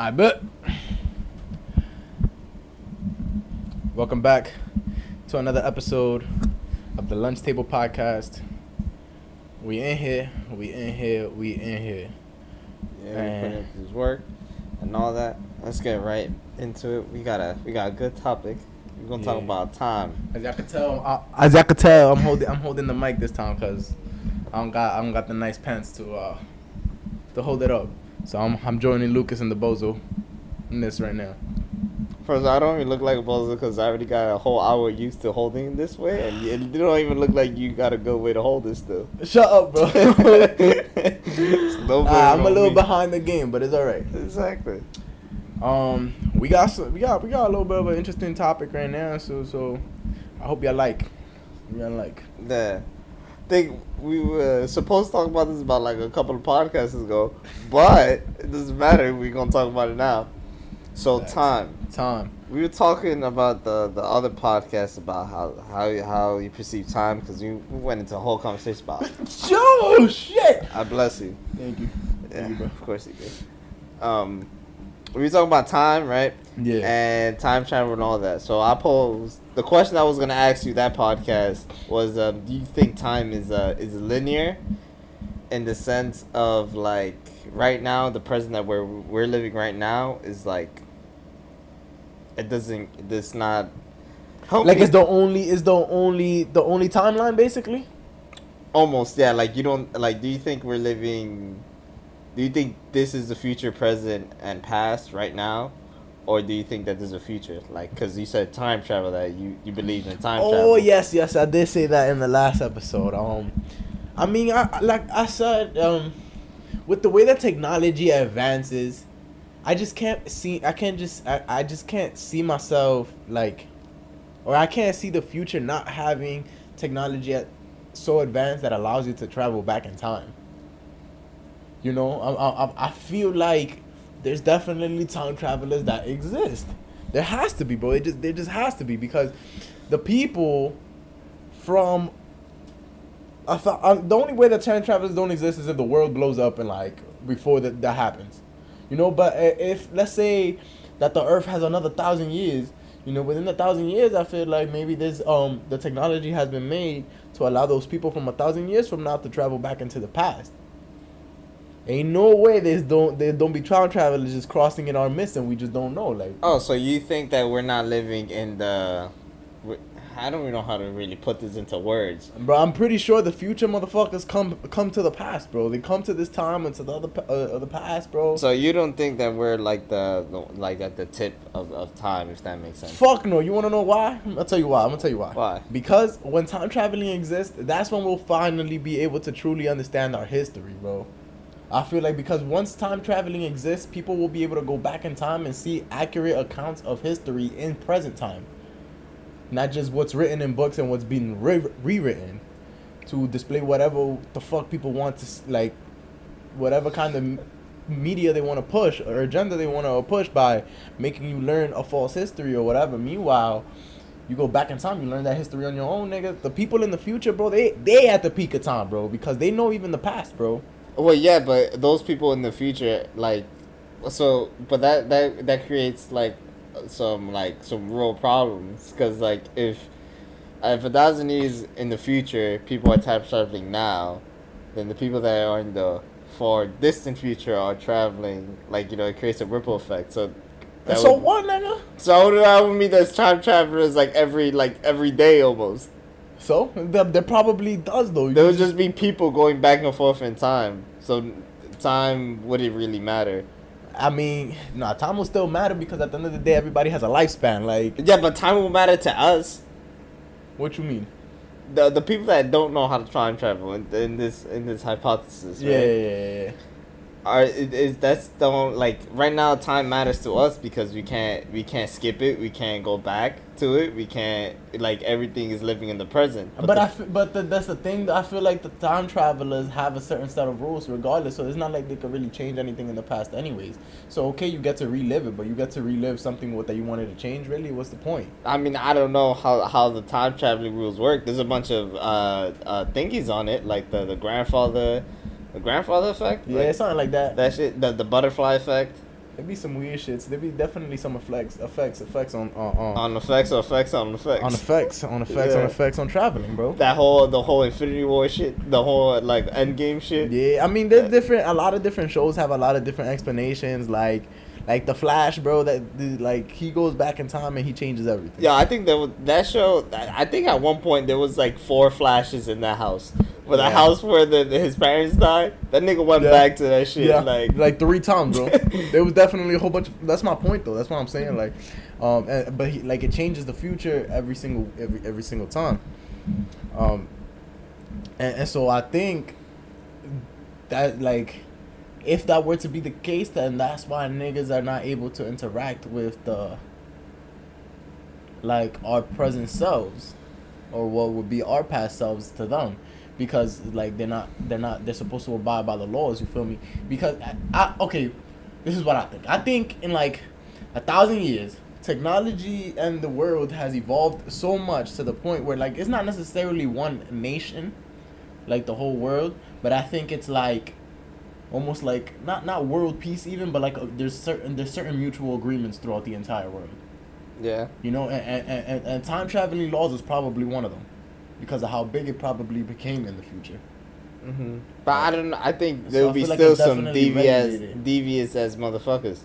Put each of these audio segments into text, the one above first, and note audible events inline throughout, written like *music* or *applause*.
I bet. Welcome back to another episode of the LunchTable Podcast. We in here, we in here, we in here. Yeah, we Man. put in this work and all that. Let's get right into it. We got a we got a good topic. We're gonna talk about time. As y'all can tell, I, as y'all can tell, I'm holding I'm holding the mic this time because I don't got I don't got the nice pants to uh to hold it up. So I'm I'm joining Lucas and the Bozo in this right now. First, I don't even look like a bozo because I already got a whole hour used to holding it this way, and you you don't even look like you got a good way to hold this still. Shut up, bro. *laughs* No Ah, I'm a little me. behind the game, but it's all right. Exactly. Um, we got some, we got we got a little bit of an interesting topic right now, so so I hope y'all like. Y'all like. The think we were supposed to talk about this about like a couple of podcasts ago, but it doesn't matter. We're gonna talk about it now. So Facts. time. Time. We were talking about the the other podcast about how how you- how you perceive time because we, we went into a whole conversation about. it. *laughs* Yo, shit. I bless you. Thank you. Yeah, Thank you, bro. of course you did. Um, we were talking about time, right? Yeah. And time travel and all that. So I posed the question I was gonna ask you that podcast was, um, do you think time is uh is linear, in the sense of like right now the present that we're we're living right now is like. It doesn't. It's not. Like it's the only is the only the only timeline basically. Almost, yeah. Like you don't like. Do you think we're living? Do you think this is the future, present, and past right now, or do you think that there's a future? Like, cause you said time travel that you you believe in time travel. Oh yes, yes, I did say that in the last episode. Um, I mean, I I- like I said, um, with the way that technology advances, I just can't see. I can't just. I, I just can't see myself like, or I can't see the future not having technology at, so advanced that allows you to travel back in time. You know, I I I- feel like there's definitely time travelers that exist. There has to be, bro. It just there just has to be because the people from I thought the only way that time travelers don't exist is if the world blows up and like before that that happens, you know. But if let's say that the Earth has another thousand years, you know, within a thousand years, I feel like maybe this um the technology has been made to allow those people from a thousand years from now to travel back into the past. Ain't no way there's don't there don't be time travelers just crossing in our midst and we just don't know like. Oh, so you think that we're not living in the? I don't even know how to really put this into words. Bro, I'm pretty sure the future motherfuckers come come to the past, bro. They come to this time and to the other uh, the past, bro. So you don't think that we're like the, the like at the tip of, of time, if that makes sense. Fuck no. You want to know why? I'll tell you why. I'm gonna tell you why. Why? Because when time traveling exists, that's when we'll finally be able to truly understand our history, bro. I feel like because once time traveling exists, people will be able to go back in time and see accurate accounts of history in present time. Not just what's written in books and what's being re- rewritten to display whatever the fuck people want to like whatever kind of media they want to push or agenda they want to push by making you learn a false history or whatever. Meanwhile, you go back in time, you learn that history on your own, nigga. The people in the future, bro, they they at the peak of time, bro, because they know even the past, bro. Well, yeah, but those people in the future, like, so, but that that that creates like some like some real problems because like if if a thousand years in the future people are time traveling now, then the people that are in the far distant future are traveling like you know it creates a ripple effect. So. that so would- what, nigga? So that would mean there's time travelers like every like every day almost. So there, there probably does though. You There would just- just be people going back and forth in time. So time wouldn't really matter. I mean, nah, time will still matter because at the end of the day, everybody has a lifespan. Like, Yeah, but time will matter to us. what you mean? The the people that don't know how to time travel in, in this in this hypothesis, right? Yeah, yeah, yeah, yeah. Are is, that's the like right now time matters to us because we can't we can't skip it, we can't go back to it, we can't like everything is living in the present. But, the- I, f- but the, that's the thing. I feel like the time travelers have a certain set of rules, regardless. So it's not like they could really change anything in the past, anyways. So okay, you get to relive it, but you get to relive something what that you wanted to change. Really, what's the point? I mean, I don't know how, how the time traveling rules work. There's a bunch of uh, uh, thingies on it, like the, the grandfather, the grandfather effect. Yeah, like, something like that. that shit. The, the butterfly effect. There'd be some weird shits. There'd be definitely some effects, effects, effects on on on, On effects effects on effects. on effects, on effects, on effects on traveling, bro. that whole the whole Infinity War shit, the whole like Endgame shit. Yeah, I mean, there's different. A lot of different shows have a lot of different explanations. Like, like the Flash, bro. That the, like he goes back in time and he changes everything. Yeah, I think that was, that show. I think at one point there was like four flashes in that house. The Yeah. house where the, his parents died, that nigga went Yeah. back to that shit. yeah, Like, like three times, bro. *laughs* there was definitely a whole bunch. Of, that's my point, though. That's what I'm saying. Like, um, and, but he, like it changes the future every single every every single time. Um, and, and so I think that like if that were to be the case, then that's why niggas are not able to interact with the like our present selves or what would be our past selves to them. Because like they're not they're not they're supposed to abide by the laws you feel me? Because I, I okay this is what i think. I think in like a thousand years technology and the world has evolved so much to the point where like it's not necessarily one nation like the whole world but i think it's like almost like not not world peace even but like uh there's certain there's certain mutual agreements throughout the entire world yeah, you know, and, and, and, and time traveling laws is probably one of them because of how big it probably became in the future. hmm but I don't. know. I think there I will be like still some devious, devious as motherfuckers.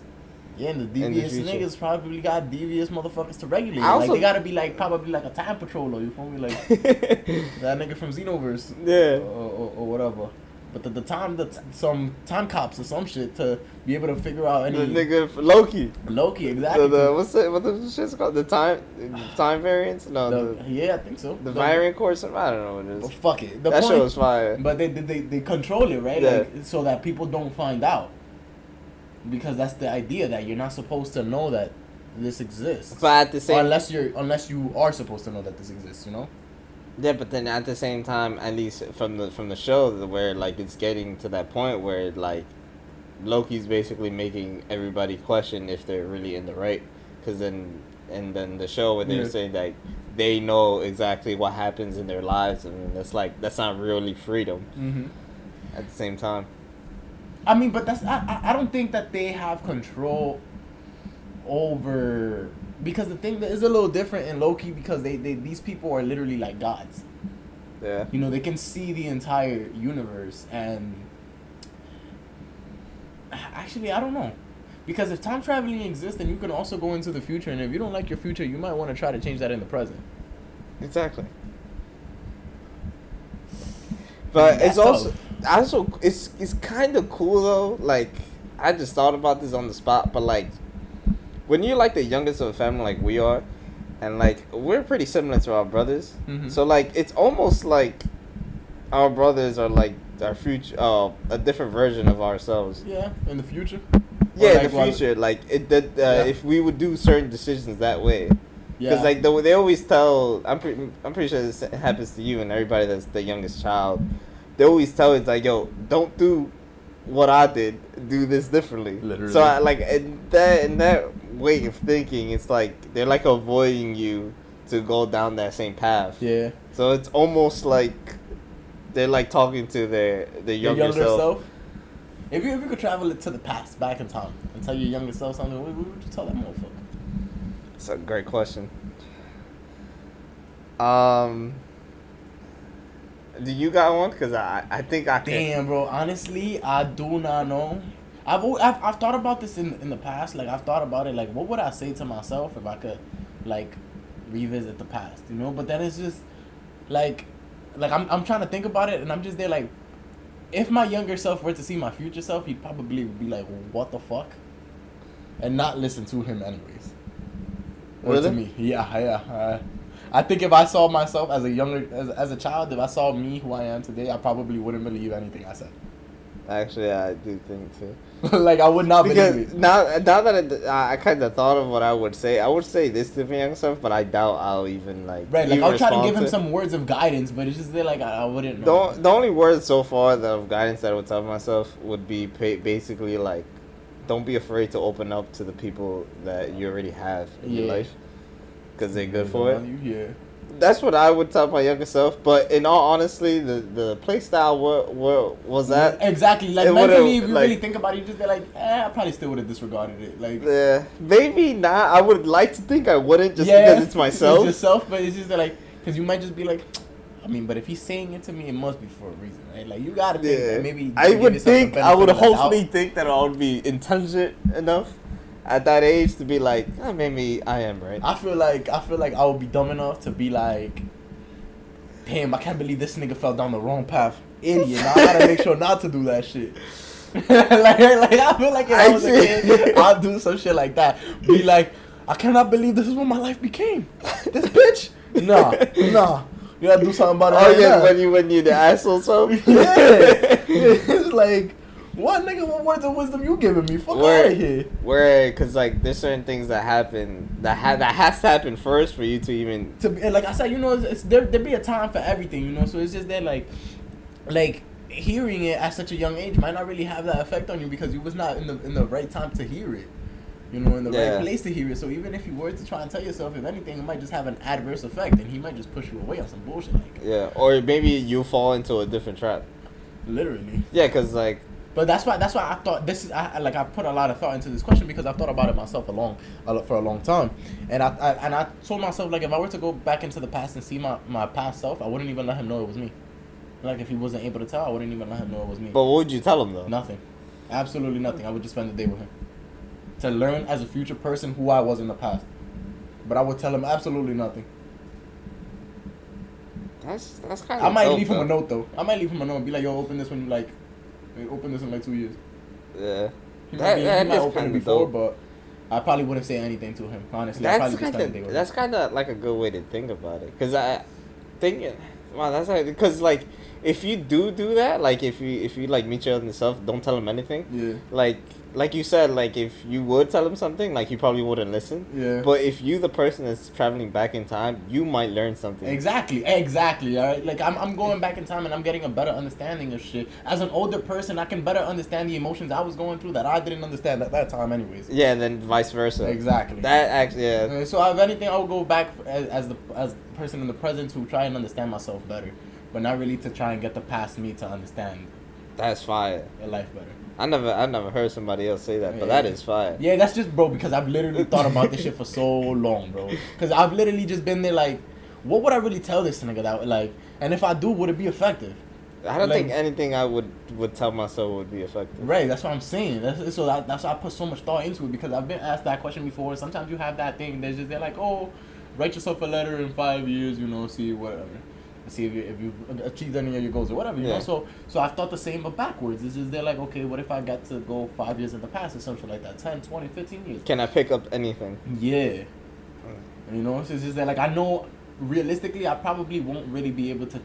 Yeah, and the In the devious niggas probably got devious motherfuckers to regulate. I like also- they gotta be like probably like a time patroller. You feel me? Like *laughs* that nigga from Xenoverse or, yeah. or, or whatever. But the, the time that some time cops or some shit to be able to figure out any The nigga Loki. Loki exactly. the what's it? What the shit's called? The time, time variance? No, The- the, yeah, I think so. the variant course. I don't know what it But fuck it. The that point, show was fire. But they, they they they control it, right? Yeah. Like so that people don't find out. Because that's the idea that you're not supposed to know that this exists. But at the same, unless you're unless you are supposed to know that this exists, you know? Yeah, but then at the same time, at least from the from the show, where like it's getting to that point where like Loki's basically making everybody question if they're really in the right, because then and then the show where they're Yeah. saying like they know exactly what happens in their lives, and that's like that's not really freedom Mm-hmm. at the same time. I mean, but that's I, I I don't think that they have control over because the thing that is a little different in Loki because they, they these people are literally like gods. Yeah. You know, they can see the entire universe and actually I don't know. Because if time traveling exists then you can also go into the future and if you don't like your future, you might want to try to change that in the present. Exactly. But it's also tough. also it's it's kind of cool though. Like I just thought about this on the spot, but like when you're like the youngest of a family, like we are, and like we're pretty similar to our brothers. Mhm. So like it's almost like our brothers are like our future, uh, a different version of ourselves. Yeah, in the future. Yeah, Or, in like, the while- future, like it that uh, Yeah. if we would do certain decisions that way. Yeah. Because like the, they always tell, I'm pretty, I'm pretty sure this happens to you and everybody that's the youngest child. They always tell it's like, yo, don't do what I did. Do this differently. Literally. So I, like in that in that way of thinking, it's like they're like avoiding you to go down that same path. yeah. So it's almost like they're like talking to their their Your younger, younger self. self. If you if you could travel to the past, back in time, and tell your younger self something, what, what would you tell that motherfucker? It's a great question. Um, do you got one? Cause I I think I can. Damn, bro. Honestly, I do not know. I've, I've I've thought about this in in the past. Like I've thought about it. Like what would I say to myself if I could, like, revisit the past? You know. But then it's just, like, like I'm I'm trying to think about it, and I'm just there like, if my younger self were to see my future self, he'd probably be like, "What the fuck," and not listen to him anyways. Or Really? to me, yeah, yeah. Uh, I think if I saw myself as a younger, as, as a child, if I saw me who I am today, I probably wouldn't believe anything I said. Actually, I do think too. *laughs* like I would not Because believe it. now, now that I, I kind of thought of what I would say, I would say this to younger self, but I doubt I'll even like. Right, like I'll try to give him some words of guidance, but it's just there like I, I wouldn't The, the only words so far that of guidance that I would tell myself would be basically like, don't be afraid to open up to the people that you already have in your life, because they're good mm, for it. You, yeah. That's what I would tell my younger self. But in all honesty, the the play style where, where was that? exactly like it would've, mentally, if you like- really think about it, you just be like, eh, I probably still would have disregarded it. Like, Yeah, maybe not. I would like to think I wouldn't just yeah, because *laughs* it's myself. It's yourself, but it's just that, like, because you might just be like, I mean, but if he's saying it to me, it must be for a reason, right? Like, you gotta think yeah, maybe. I would think I would hopefully think that I would be intelligent enough at that age to be like, oh, maybe I am right. I feel like I feel like I would be dumb enough to be like, damn, I can't believe this nigga fell down the wrong path, idiot. Now I gotta make sure not to do that shit. *laughs* like, like I feel like if I was a kid, I'd do some shit like that. Be like, I cannot believe this is what my life became. This bitch. Nah, nah. You gotta do something about it. Oh right yeah, now. when you when you the asshole so *laughs* yeah. *laughs* it's like, what nigga? What words of wisdom you giving me? Fuck out of here. Where, cause like there's certain things that happen that ha- that has to happen first for you to even. to be, like I said, you know, it's, it's there. There be a time for everything, you know. So it's just that like, like hearing it at such a young age might not really have that effect on you because you was not in the in the right time to hear it. You know, in the Yeah. right place to hear it. So even if you were to try and tell yourself, if anything, it might just have an adverse effect, and he might just push you away on some bullshit like Yeah, or maybe you fall into a different trap. literally. Yeah, cause like But that's why that's why I thought this is I, like I put a lot of thought into this question because I've thought about it myself a long for a long time, and I, I and I told myself like if I were to go back into the past and see my my past self, I wouldn't even let him know it was me. Like if he wasn't able to tell, I wouldn't even let him know it was me. But what would you tell him though? Nothing, absolutely nothing. I would just spend the day with him to learn as a future person who I was in the past. But I would tell him absolutely nothing. That's that's kind of. I might leave him a note though. I might leave him a note and be like, "Yo, open this when you like, hey, open this in like two years." Yeah. He That- might, be, he might open it before, dope. but I probably wouldn't say anything to him. Honestly, That's kind spend the day of that's kind of like a good way to think about it, cause I thinking, wow, that's like because like if you do do that, like if you if you like meet your other self, don't tell him anything. Yeah, Like like you said, like if you would tell him something, like he probably wouldn't listen. yeah. But if you the person that's traveling back in time, you might learn something. Exactly, exactly. All right, like I'm, I'm going back in time and I'm getting a better understanding of shit. As an older person, I can better understand the emotions I was going through that I didn't understand at that time, anyways. Yeah, and then vice versa. Exactly. That actually, yeah. Uh, so if anything, I would go back as, as the as the person in the present to try and understand myself better, but not really to try and get the past me to understand That's fire. your life better. I never, I never heard somebody else say that, but that Yeah. is fire. Yeah, that's just bro because I've literally thought about this shit for so long, bro. *laughs* Because I've literally just been there like, what would I really tell this nigga that like, and if I do, would it be effective? I don't Like- think anything I would would tell myself would be effective. Right, that's what I'm saying. That's, so that, that's why I put so much thought into it because I've been asked that question before. Sometimes you have that thing. There's just they're like, oh, write yourself a letter in five years. You know, see whatever, see if you if you achieved any of your goals or whatever. You Yeah. know, so so I've thought the same but backwards. It's just they're like, okay, what if I got to go five years in the past or something like that, 10, 20, 15 years. Can I pick up anything? Yeah. Mm. You know, so it's just that like I know realistically I probably won't really be able to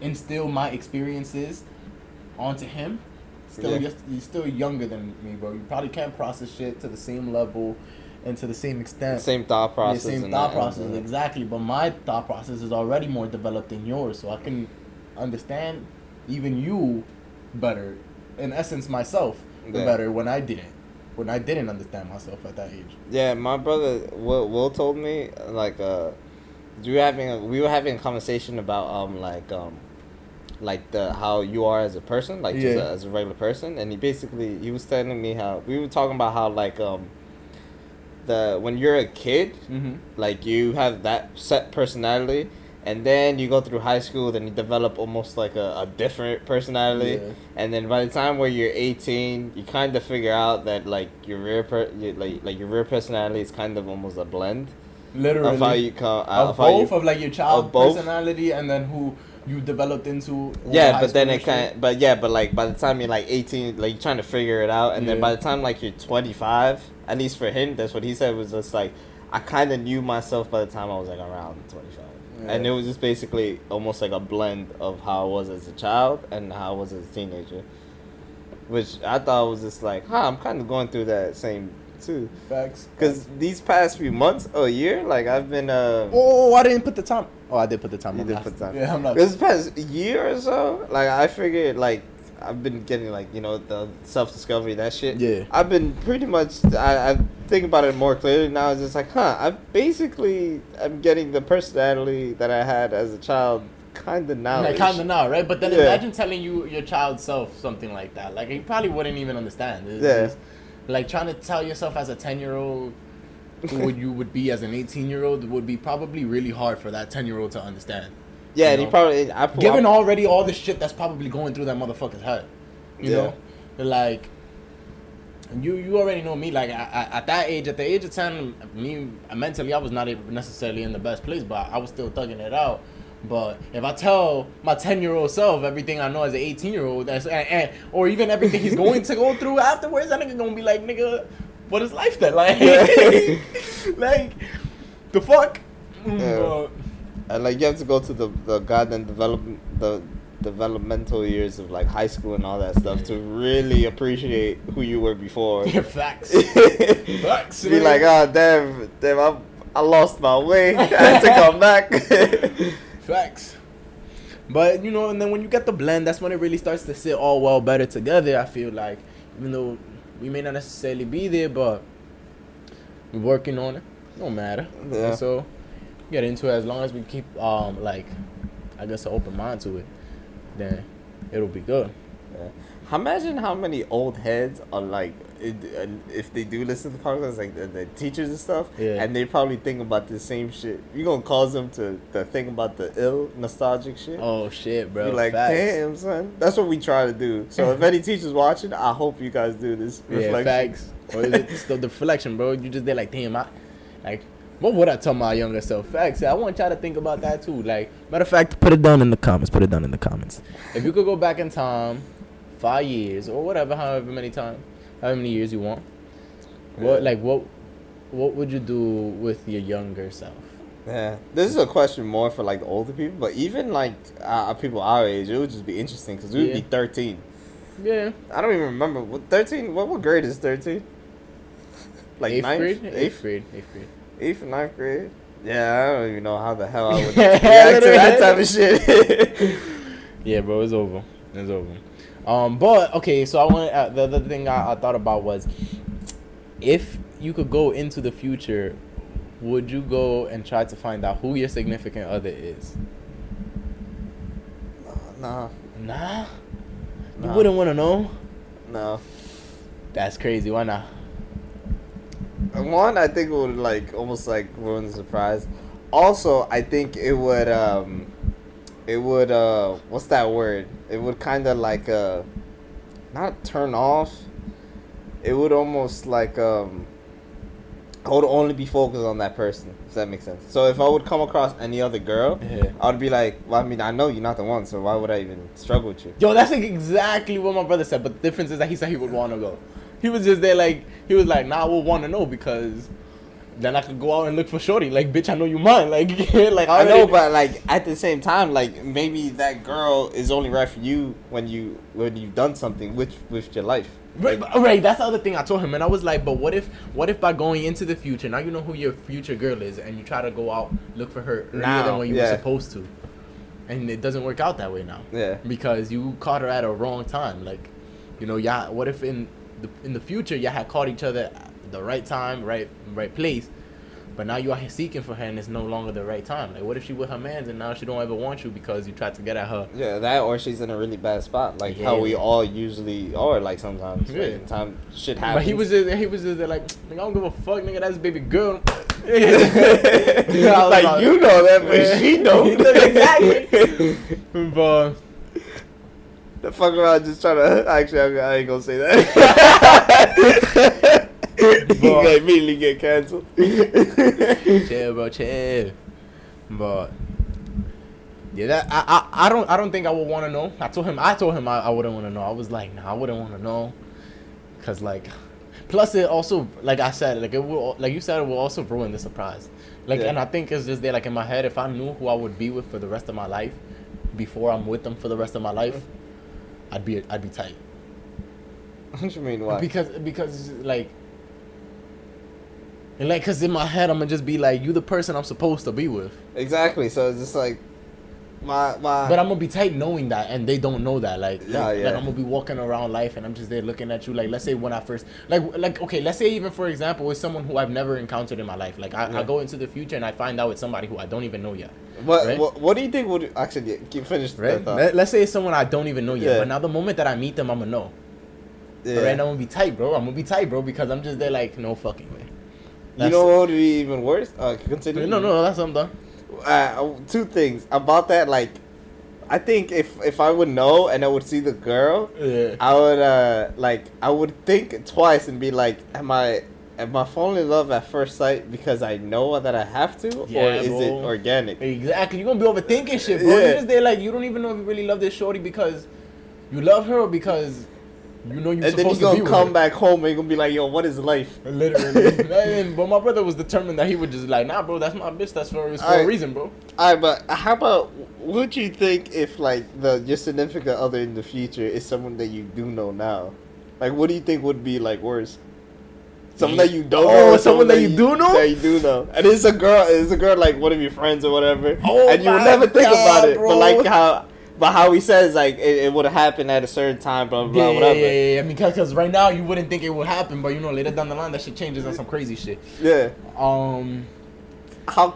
instill my experiences onto him. Still Yeah. you're, you're still younger than me, bro. You probably can't process shit to the same level and to the same extent. Same thought Yeah, process. same and thought process, exactly. But my thought process is already more developed than yours, so I can understand even you better. In essence, myself Yeah. better when I didn't, when I didn't understand myself at that age. Yeah, my brother Will, Will told me like uh, we were having a, we were having a conversation about um like um like the how you are as a person like just a, as a regular person and he basically he was telling me how we were talking about how like um the when you're a kid Mm-hmm. like you have that set personality and then you go through high school then you develop almost like a, a different personality Yeah. and then by the time where you're 18 you kind of figure out that like your real per- you, like like your real personality is kind of almost a blend Literally. of how you come of of how you, both of like your child both. personality and then who you developed into. yeah but then it kind shit. but yeah but like by the time you're like 18 like you're trying to figure it out and then by the time like you're 25 at least for him that's what he said was just like i kind of knew myself by the time i was like around 25 and it was just basically almost like a blend of how i was as a child and how i was as a teenager which i thought was just like huh i'm kind of going through that same too Facts. because these past few months or year like i've been uh Oh, I didn't put the time. Oh, I did put the time. You did last. put time. Yeah, I'm not. This past year or so, like I figured, like I've been getting like you know the self discovery that shit. Yeah. I've been pretty much. I, I think about it more clearly now. It's just like, huh? I basically I'm getting the personality that I had as a child, kind of now. Like kind of now, right? But then Yeah. imagine telling you your child self something like that. Like he probably wouldn't even understand. It's Yeah. just- like trying to tell yourself as a ten year old who you would be as an eighteen year old would be probably really hard for that ten year old to understand. Yeah, you and he probably. I pull, Given I- already all the shit that's probably going through that motherfucker's head, you Yeah. know, like you you already know me. Like I, I, at that age, at the age of ten, me mentally I was not necessarily in the best place, but I was still thugging it out. But if I tell my ten year old self everything I know as an eighteen year old, that's and, and or even everything he's going to go through afterwards, that nigga gonna be like, nigga, what is life then? *laughs* Like, *laughs* like the fuck. Mm, Yeah. but- And like you have to go to the the goddamn development the developmental years of like high school and all that stuff to really appreciate who you were before. Yeah, *laughs* facts. Facts. Be like, oh damn, damn, I, I lost my way. I had to come back. Facts. But you know, and then when you get the blend, that's when it really starts to sit all well better together. I feel like, even though we may not necessarily be there, but we're working on it. No matter. Yeah. So get into it as long as we keep um like, I guess an open mind to it, then it'll be good. Yeah. Imagine how many old heads are like, if they do listen to the podcast, like the, the teachers and stuff, Yeah. and they probably think about the same shit. You gonna cause them to, to think about the ill nostalgic shit? Oh shit, bro. Be like, Facts. damn, son. That's what we try to do. So if any teachers watching, I hope you guys do this Yeah, facts. Or is it still the reflection, bro? You just did like, damn, I like. What would I tell my younger self? Facts. I want y'all to think about that too. Like, matter of fact, put it down in the comments. Put it down in the comments. If you could go back in time, five years or whatever, however many times, however many years you want, what like what, what would you do with your younger self? Yeah, this is a question more for like the older people, but even like uh, people our age, it would just be interesting because we would Yeah. be thirteen. Yeah, I don't even remember what thirteen. What what grade is thirteen? *laughs* Like eighth ninth, grade, eighth, eighth grade, eighth grade. eighth, or ninth grade. Yeah, I don't even know how the hell I would *laughs* react to that type of *laughs* shit. Yeah, bro, it's over. It's over. Um, but okay, so I want uh, the other thing I, I thought about was if you could go into the future, would you go and try to find out who your significant other is? nah, Nah, nah. you wouldn't want to know. no. That's crazy. Why not? One, I think it would like almost like ruin the surprise. Also, I think it would um, it would uh, what's that word? It would kind of like uh, not turn off. It would almost like um, I would only be focused on that person. If that makes sense. So if I would come across any other girl, Yeah. I would be like, well, I mean, I know you're not the one, so why would I even struggle with you? Yo, that's like exactly what my brother said. But the difference is that he said he would want to go. He was just there like he was like, nah, I would want to know because then I could go out and look for shorty. Like, bitch, I know you mine. *laughs* Like, *laughs* like I know, but like at the same time, like maybe that girl is only right for you when you when you've done something with with your life. Right, but- right, that's the other thing I told him, and I was like, but what if, what if by going into the future, now you know who your future girl is, and you try to go out look for her earlier Now, than what you yeah. were supposed to, and it doesn't work out that way now Yeah. because you caught her at a wrong time. Like, you know, yeah. What if in the in the future you had caught each other the right time, right right place, but now you are seeking for her and it's no longer the right time. Like, what if she with her man's and now she don't ever want you because you tried to get at her? Yeah, that or she's in a really bad spot, like how we all usually are. Like sometimes, Yeah. like, time shit happens. But he was just he was just like, nigga, I don't give a fuck, nigga. That's baby girl. *laughs* *laughs* like you know that, but she don't. *laughs* exactly. But the fuck around, just trying to. Actually, I, I ain't gonna say that. *laughs* gonna immediately get canceled. *laughs* chill, bro, chill. But yeah, that I, I I don't I don't think I would want to know. I told him I told him I, I wouldn't want to know. I was like, nah, I wouldn't want to know, cause like, plus it also like I said like it will like you said it will also ruin the surprise. Like, Yeah. and I think it's just there like in my head if I knew who I would be with for the rest of my life, before I'm with them for the rest of my life, mm-hmm. I'd be I'd be tight. *laughs* what you mean? Why? Because because like and like cause in my head I'm gonna just be like you the person I'm supposed to be with. Exactly. So it's just like, my my. But I'm gonna be tight knowing that, and they don't know that. Like, Yeah, like, yeah. like I'm gonna be walking around life, and I'm just there looking at you. Like, let's say when I first, like, like okay, let's say even for example, with someone who I've never encountered in my life. Like, I, Yeah. I go into the future and I find out it's somebody who I don't even know yet. what, right? what what do you think would actually keep finish Right? Let, let's say it's someone I don't even know yet. Yeah. But now the moment that I meet them, I'm gonna know. Yeah. All right, I'm gonna be tight, bro. I'm gonna be tight, bro, because I'm just there like no fucking way. You know what would be even worse? Uh, continue. No, no, that's what I'm done. uh, two things about that. Like, I think if if I would know and I would see the girl, Yeah. I would uh like I would think twice and be like, am I am I falling in love at first sight because I know that I have to, or Yeah, is it organic? Exactly. You're gonna be overthinking shit, bro. Yeah. You're just there like you don't even know if you really love this shorty because you love her or because you know you're And then supposed to be gonna come her. back home and gonna be like, yo, what is life? Literally. *laughs* And- but my brother was determined that he would just like, nah, bro, that's my bitch. That's for, for a reason, bro. Alright, but how about would you think if like the your significant other in the future is someone that you do know now? Like, what do you think would be like worse? Someone that you don't Oh, know, or someone that you do know? That you do know, and it's a girl. It's a girl like one of your friends or whatever. Oh and you would never think about it, bro. but like how, but how he says like it, it would have happened at a certain time, blah blah, Yeah, blah yeah, whatever. yeah, yeah. I mean, because right now you wouldn't think it would happen, but you know, later down the line, that shit changes on some crazy shit. Yeah. Um, How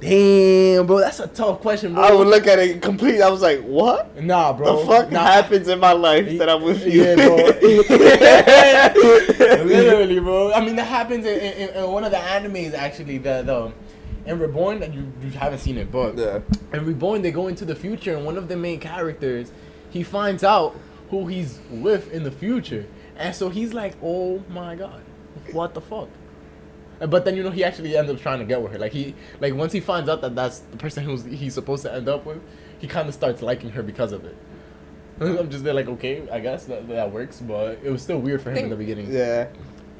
damn, bro, that's a tough question, bro. I would look at it completely. I was like, what? Nah, bro. the fuck Nah, happens in my life that I'm with you? Yeah, bro. *laughs* *laughs* Literally, bro. I mean, that happens in, in, in one of the animes, actually. The the in Reborn, that you, you haven't seen it, but yeah. in Reborn, they go into the future, and one of the main characters, he finds out who he's with in the future, and so he's like, "Oh my god, what the fuck." But then you know he actually ends up trying to get with her. Like he like once he finds out that that's the person who's he's supposed to end up with, he kind of starts liking her because of it. *laughs* I'm just there like okay, I guess that that works, but it was still weird for him in the beginning. Yeah,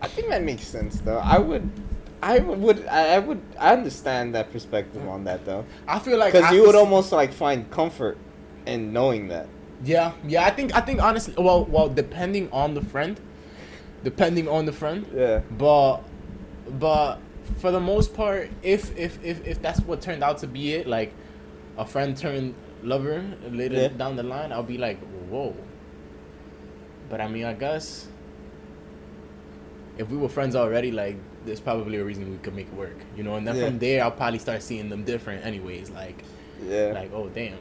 I think that makes sense though. I would, I would, I would, I understand that perspective on that though, I feel like because you would almost like find comfort in knowing that. yeah yeah I think I think honestly well well depending on the friend, depending on the friend, Yeah. but but for the most part if if if, if that's what turned out to be it like a friend turned lover later Yeah. down the line i'll be like whoa but i mean i guess if we were friends already like there's probably a reason we could make it work you know and then Yeah. from there i'll probably start seeing them different anyways like Yeah. like oh damn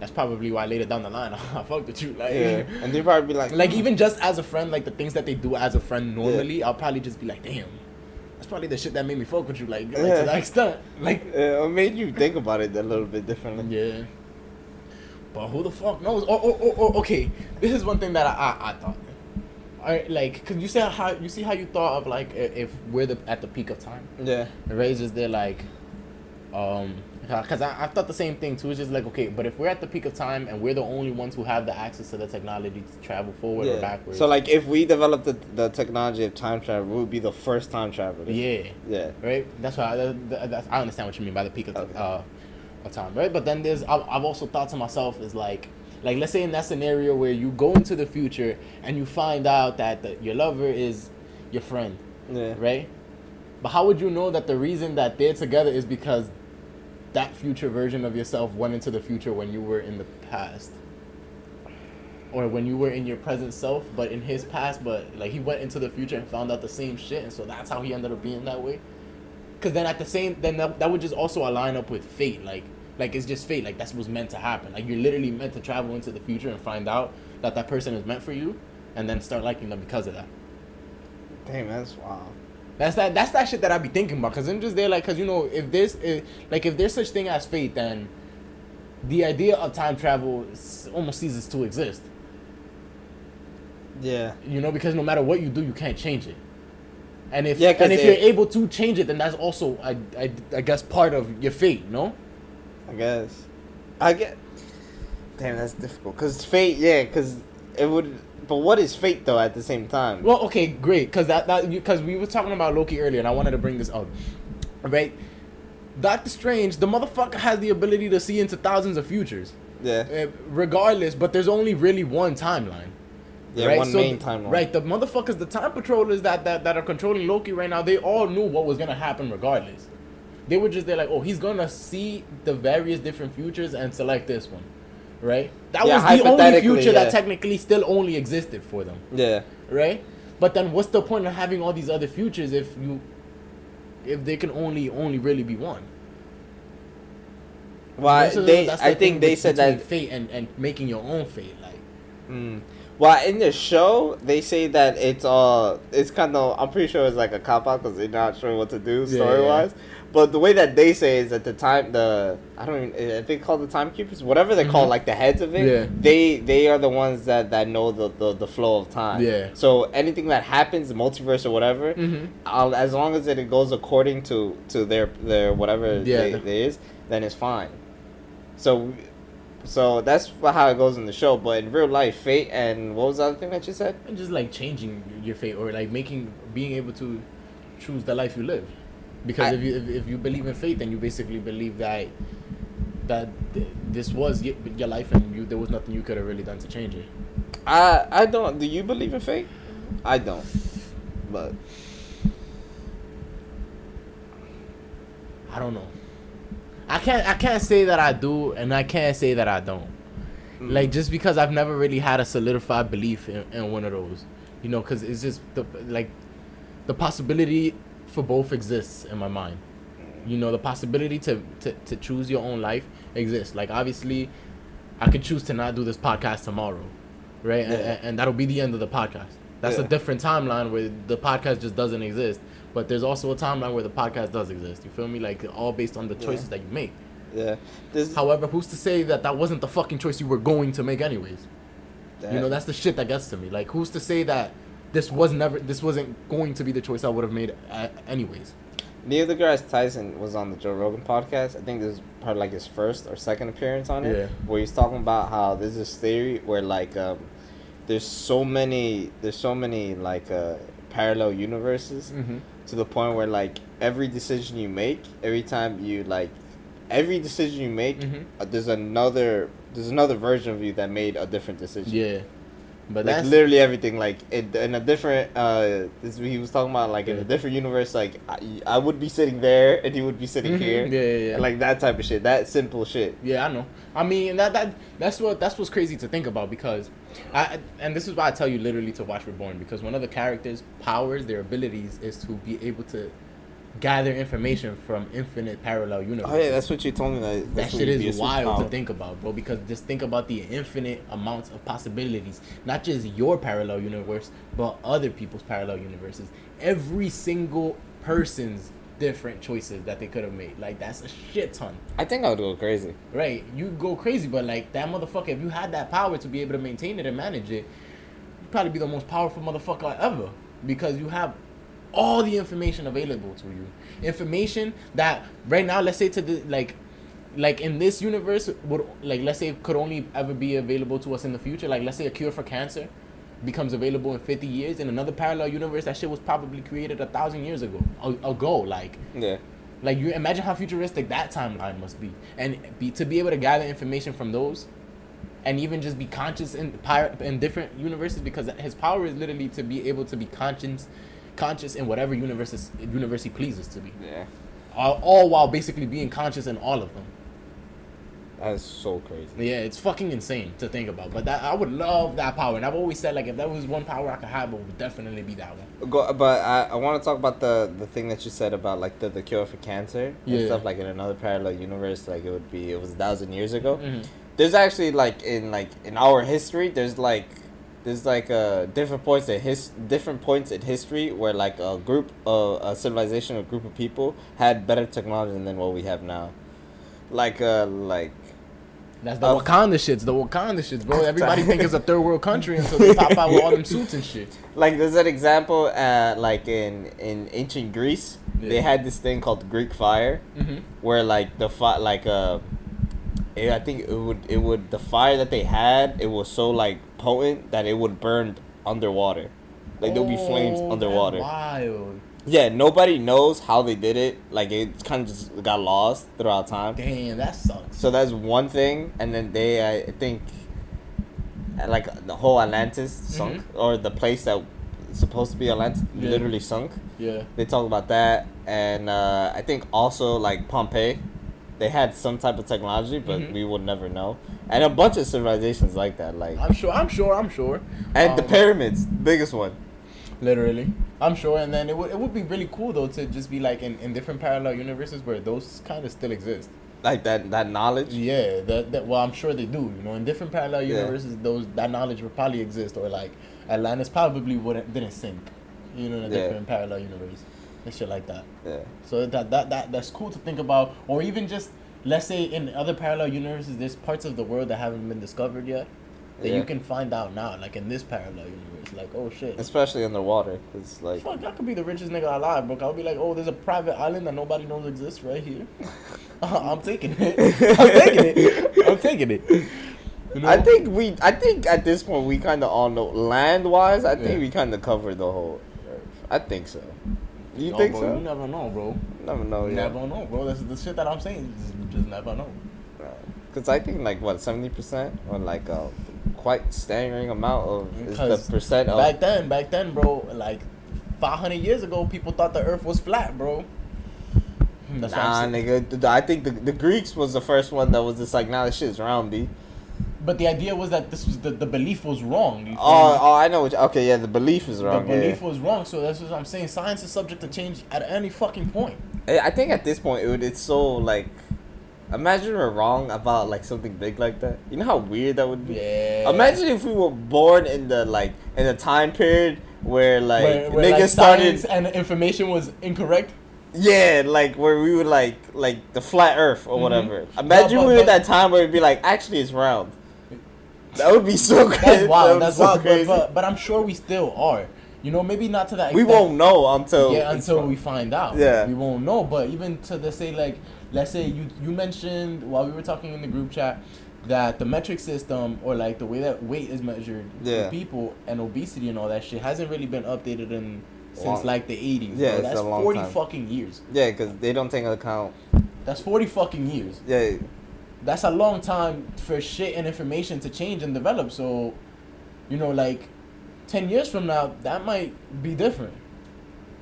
that's probably why later down the line *laughs* i fucked with you like yeah. And they'd probably be like, like even just as a friend, like the things that they do as a friend normally, I'll probably just be like, damn, that's probably the shit that made me fuck with you, like, like Yeah. to that extent, *laughs* like, uh, it made you think about it a little bit differently. yeah. But who the fuck knows? Oh, oh, oh, oh okay. This is one thing that I, I, I thought. Alright, like, cause you said how you see how you thought of like if we're the at the peak of time. Yeah. Ray's just there like, um, because I, I thought the same thing too. It's just like okay, but if we're at the peak of time and we're the only ones who have the access to the technology to travel forward or Yeah. backwards, So like, if we develop the, the technology of time travel, we would be the first time travelers. yeah, Yeah. right? That's why I, that- that's, I understand what you mean by the peak of, Okay. uh, of time, right? But then there's I've, I've also thought to myself is like like let's say in that scenario where you go into the future and you find out that the, your lover is your friend, Yeah. right? But how would you know that the reason that they're together is because that future version of yourself went into the future when you were in the past? Or when you were in your present self, but in his past, but like he went into the future and found out the same shit, and so that's how he ended up being that way. Cause then at the same, then that, that would just also align up with fate, like like it's just fate, like that's what's meant to happen. Like you're literally meant to travel into the future and find out that that person is meant for you, and then start liking them because of that. Damn, that's wild. That's that. That's that shit that I'd be thinking about. Cause I'm just there, like, cause you know, if this, if, like, if there's such thing as fate, then the idea of time travel almost ceases to exist. Yeah. You know, because no matter what you do, you can't change it. And if Yeah, and if it- you're able to change it, then that's also, I, I, I guess, part of your fate. No. I guess. I get. Damn, that's difficult. Cause fate, yeah. Cause it would. But what is fate though? At the same time. Well, okay, great, cause that that because we were talking about Loki earlier, and I wanted to bring this up, right? Doctor Strange, the motherfucker has the ability to see into thousands of futures. yeah. Uh, regardless, but there's only really one timeline. Yeah. One So main timeline. Right, the motherfuckers, the time patrollers that, that that are controlling Loki right now, they all knew what was gonna happen regardless. They were just there like, oh, he's gonna see the various different futures and select this one, right? That Yeah, was the only future yeah. that technically still only existed for them, Yeah. right? But then, what's the point of having all these other futures if you, if they can only only really be one? Well, they. I think they said that. fate and and making your own fate. Mm. Well, in the show, they say that it's uh, it's kind of. I'm pretty sure it's like a cop out because they're not sure what to do Yeah, story wise. But the way that they say is that the time the I don't even I think called the timekeepers whatever they call Mhm. like the heads of it. Yeah. They they are the ones that that know the, the the flow of time. Yeah. So anything that happens, multiverse or whatever, Mm-hmm. As long as it goes according to to their their whatever Yeah. they, they is, then it's fine. So, so that's how it goes in the show. But in real life, fate and what was the other thing that you said? And just like changing your fate or like making being able to choose the life you live. Because I- if you if, if you believe in fate, then you basically believe that that th- this was y- your life and you there was nothing you could have really done to change it. I I don't. Do you believe in fate? I don't. But I don't know. I can't I can't say that I do and I can't say that I don't. Mm. Like just because I've never really had a solidified belief in, in one of those, you know, because it's just the like the possibility for both exists in my mind. You know, the possibility to, to, to choose your own life exists. Like obviously, I could choose to not do this podcast tomorrow, right? And, Yeah. and, and that'll be the end of the podcast. That's Yeah. a different timeline where the podcast just doesn't exist. But there's also a timeline where the podcast does exist. You feel me? Like all based on the Yeah. choices that you make. yeah, this. However, who's to say that that wasn't the fucking choice you were going to make anyways? that- You know, that's the shit that gets to me. Like, who's to say that this was never, this wasn't going to be the choice I would have made uh, anyways? Neil deGrasse Tyson was on the Joe Rogan podcast. I think this is part of like his first or second appearance on it. Yeah. Where he's talking about how there's this theory where like um, there's so many there's so many like uh, parallel universes Mm-hmm. To the point where like every decision you make, every time you like every decision you make, Mhm. uh, there's another there's another version of you that made a different decision. Yeah, but like that's literally everything like it, in a different uh this he was talking about like in a different universe like I, I would be sitting there and he would be sitting Mhm. here Yeah, yeah, yeah. And, like that type of shit that simple shit Yeah, I know. I mean, that that that's what that's what's crazy to think about because, I and this is why I tell you literally to watch Reborn because one of the characters' powers, their abilities, is to be able to gather information from infinite parallel universes. oh yeah that's what you told me that, that shit would be a is wild to think about, bro. Because just think about the infinite amounts of possibilities, not just your parallel universe, but other people's parallel universes. Every single person's different choices that they could have made. Like that's a shit ton. I think I would go crazy Right, you go crazy, but like that motherfucker, if you had that power to be able to maintain it and manage it, you'd probably be the most powerful motherfucker ever because you have all the information available to you. Information that right now, let's say to the like, like in this universe would like let's say it could only ever be available to us in the future. Like let's say a cure for cancer becomes available in 50 years in another parallel universe that shit was probably created a thousand years ago ago like. Yeah. Like you imagine how futuristic that timeline must be, and be to be able to gather information from those, and even just be conscious in in different universes because his power is literally to be able to be conscious, conscious in whatever universes universe he pleases to be, yeah. All, all while basically being conscious in all of them. That's so crazy Yeah, it's fucking insane to think about. But that I would love that power, and I've always said like if that was one power I could have, it would definitely be that one. Go, but I, I want to talk about the the thing that you said about like the, the cure for cancer and Yeah. stuff like in another parallel universe like it would be it was a thousand years ago Mhm. there's actually like in like in our history there's like there's like uh different points in his different points in history where like a group uh, a civilization a group of people had better technology than what we have now like uh like That's the Of- Wakanda shits, the Wakanda shits, bro. *laughs* Everybody think it's a third world country until they pop out with all them suits and shit. like there's an example uh like in in ancient greece they had this thing called greek fire Mm-hmm. where like the fi- like uh it, I think it would it would the fire that they had it was so like potent that it would burn underwater like there'll be flames Oh, underwater Wild. Yeah nobody knows how they did it like it kind of just got lost throughout time Damn, that sucks. so that's one thing and then they I think like the whole Atlantis sunk Mm-hmm. or the place that supposed to be Atlantis Yeah. literally sunk. Yeah. They talk about that, and uh, I think also like Pompeii, they had some type of technology, but Mhm. we would never know. And a bunch of civilizations like that, like I'm sure. I'm sure. I'm sure. and the Um, pyramids, biggest one. Literally, I'm sure. And then it would it would be really cool though to just be like in, in different parallel universes where those kind of still exist. Like that that knowledge. Yeah, that, that well, I'm sure they do. You know, in different parallel Yeah. universes, those that knowledge would probably exist, or like Atlantis probably wouldn't didn't sink. You know, in a Yeah. different parallel universe and shit like that. Yeah. So that that that that's cool to think about, or even just let's say in other parallel universes, there's parts of the world that haven't been discovered yet that Yeah. you can find out now, like in this parallel universe. Like, oh shit. Especially underwater, it's like Fuck, I could be the richest nigga alive, bro. I'll be like, oh, there's a private island that nobody knows exists right here. *laughs* Uh, I'm taking it. *laughs* I'm taking it. I'm taking it. You know? I think we. I think at this point we kind of all know land wise. I think Yeah. we kind of covered the whole Earth. I think so. You No, think bro, so? You never know, bro. never know. You Yeah. never know, bro. That's the shit that I'm saying. Just, just never know. Because I think like what seventy percent or like a quite staggering amount of is the percent of Back then, back then, bro, like 500 years ago, people thought the Earth was flat, bro. That's Nah, nigga. I think the, the Greeks was the first one that was just like, nah, this shit's roundy. But the idea was that this was the, the belief was wrong. Oh, oh, I know. What you, okay, yeah, the belief is wrong. the belief yeah. was wrong. So that's what I'm saying. Science is subject to change at any fucking point. I I think at this point, it would, it's so like, imagine we're wrong about like something big like that. You know how weird that would be. Yeah. Imagine if we were born in the like in a time period where like where, where, niggas like, started. and information was incorrect. Yeah, like where we would like like the flat Earth or Mhm. whatever. Imagine but- we were but- that time where it'd be like, actually, it's round. That would be so crazy. *laughs* That's wild. be That's so wild. But, crazy. but but I'm sure we still are. You know, maybe not to that. Extent. we won't know until yeah, until we find out. Yeah. we won't know. But even to the say like, let's say you you mentioned while we were talking in the group chat that the metric system or like the way that weight is measured Yeah. for people and obesity and all that shit hasn't really been updated in since Long. like the 80s. Yeah, bro. that's a long 40 time. fucking years. Yeah, because they don't take into account. That's 40 fucking years. Yeah, That's a long time for shit and information to change and develop. So, you know, like 10 years from now, that might be different.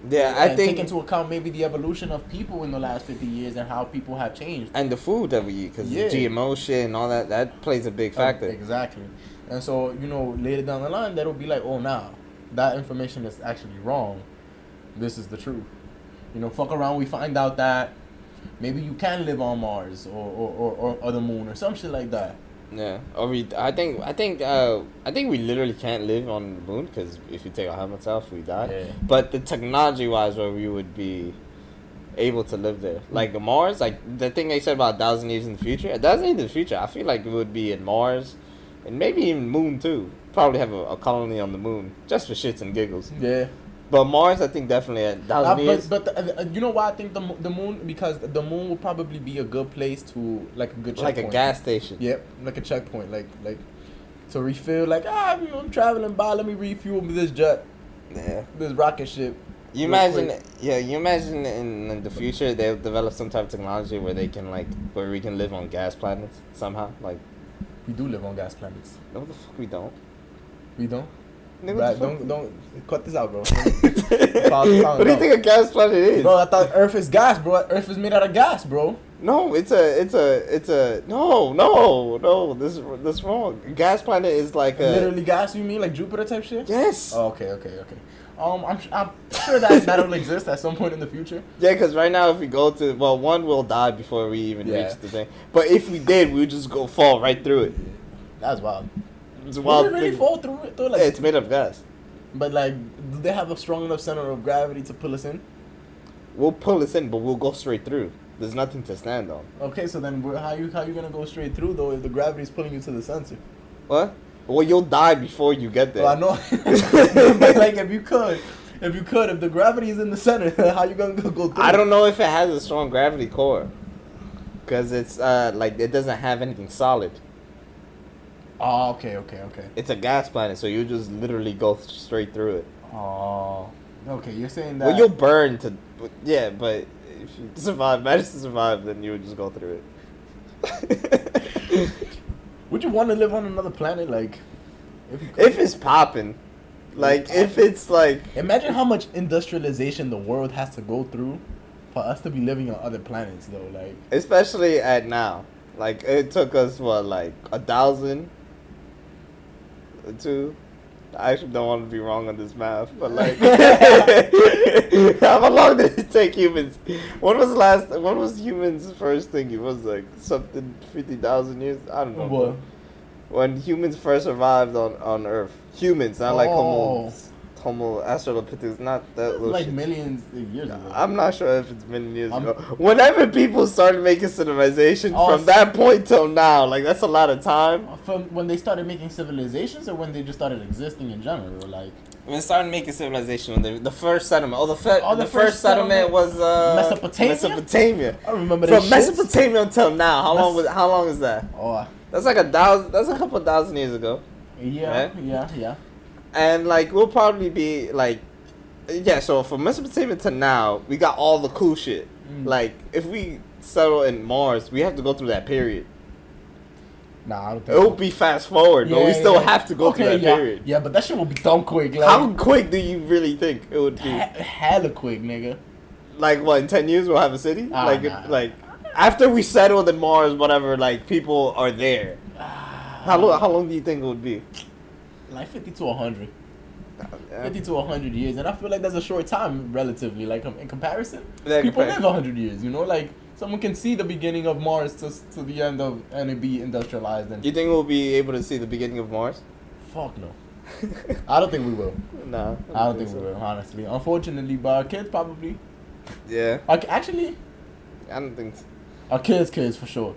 Yeah. I think take into account maybe the evolution of people in the last 50 years and how people have changed. and the food that we eat, because Yeah. GMO shit and all that, that plays a big uh, factor. Exactly. And so, you know, later down the line, that'll be like, oh, now that information is actually wrong. This is the truth. You know, fuck around, we find out that maybe you can live on Mars or, or, or, or, or the moon or some shit like that. Yeah, or we. I think. I think. Uh, I think we literally can't live on the moon because if you take our helmets off, we die. Yeah. But the technology wise, where we would be able to live there, like Mars, like the thing they said about a thousand years in the future, a thousand years in the future, I feel like it would be in Mars, and maybe even Moon too. Probably have a, a colony on the moon just for shits and giggles. Yeah. But Mars, I think definitely a Uh, years. but but the, uh, you know why I think the, the moon? Because the moon will probably be a good place to, like a good like checkpoint. a gas station. Yep, like a checkpoint, like like to refill. Like ah, I'm traveling by. Let me refuel this jet, Yeah. this rocket ship. You imagine, quick. yeah. You imagine in, in the future they'll develop some type of technology where they can like where we can live on gas planets somehow. Like, We do live on gas planets. no, the fuck we don't. We don't. Nigga, what Right, don't don't cut this out, bro. *laughs* what do you think a gas planet is? Bro, I thought Earth is gas, bro. Earth is made out of gas, bro. No, it's a, it's a, it's a. No, no, no. This, this wrong. Gas planet is like a. Literally gas. You mean like Jupiter type shit? Yes. Oh, okay, okay, okay. Um, I'm I'm sure that that'll exist at some point in the future. *laughs* Yeah, because right now if we go to well, one will die before we even Yeah. reach the thing. But if we did, we would just go fall right through it. That's wild. It's a wild it really thing. fall through? Like, Yeah, it's made of gas. but like, do they have a strong enough center of gravity to pull us in? We'll pull us in, but we'll go straight through. There's nothing to stand on. Okay, so then how you how you gonna go straight through though if the gravity is pulling you to the center? What? Well, you'll die before you get there. Well, I know, *laughs* *laughs* but like if you could, if you could, if the gravity is in the center, *laughs* how you gonna go, go through? I don't know if it has a strong gravity core. Cause it's uh like it doesn't have anything solid. Oh, okay, okay, okay. It's a gas planet, so you just literally go straight through it. Oh, okay. You're saying that. Well, you'll burn to, but- yeah, but if you *laughs* survive, manage to survive, then you would just go through it. *laughs* Would you want to live on another planet? Like, if if it's popping, Like if it's like Imagine how much industrialization the world has to go through for us to be living on other planets, though. Like, especially at now. Like it took us what like a thousand to I actually don't want to be wrong on this math, but like *laughs* *laughs* how long did it take humans? When was last when was humans first thing? It was like something fifty thousand years? I don't know. what? When humans first arrived on, on Earth. Humans, not like oh. Homo Homo Australopithecus, not that little Like shit. millions of years ago. I'm not sure if it's been years I'm- ago. Whenever people started making civilization Oh, from s- that point till now, like that's a lot of time. From when they started making civilizations, or when they just started existing in general, like When they started making civilization, when the, the first settlement, oh, the, fe- Oh, the, the first, first settlement, settlement- was uh, Mesopotamia? Mesopotamia. I remember From that. shit. Mesopotamia until now, how long was how long is that? Oh, That's like a thousand. That's a couple thousand years ago. yeah, Right? yeah, yeah. And like we'll probably be like yeah so from mesopotamia to now we got all the cool shit Mm. like if we settle in mars we have to go through that period Nah, I don't think. will be fast forward but we Yeah, still yeah. have to go through that yeah. period Yeah, but that shit will be dumb quick. Like, how quick do you really think it would be he- hella quick, nigga. like what in 10 years we'll have a city Ah, like nah. like after we settled in mars whatever like people are there how long how long do you think it would be Like fifty to hundred. Yeah. 50 to 100 years and i feel like that's a short time relatively like um, in comparison. Yeah, people compar- live 100 years you know? Like someone can see the beginning of mars to, to the end of and it be industrialized and you think we'll be able to see the beginning of mars? Fuck no. *laughs* I don't think we will. No i don't think we will honestly. Unfortunately but our kids probably. Yeah. Our, actually i don't think so. our kids kids for sure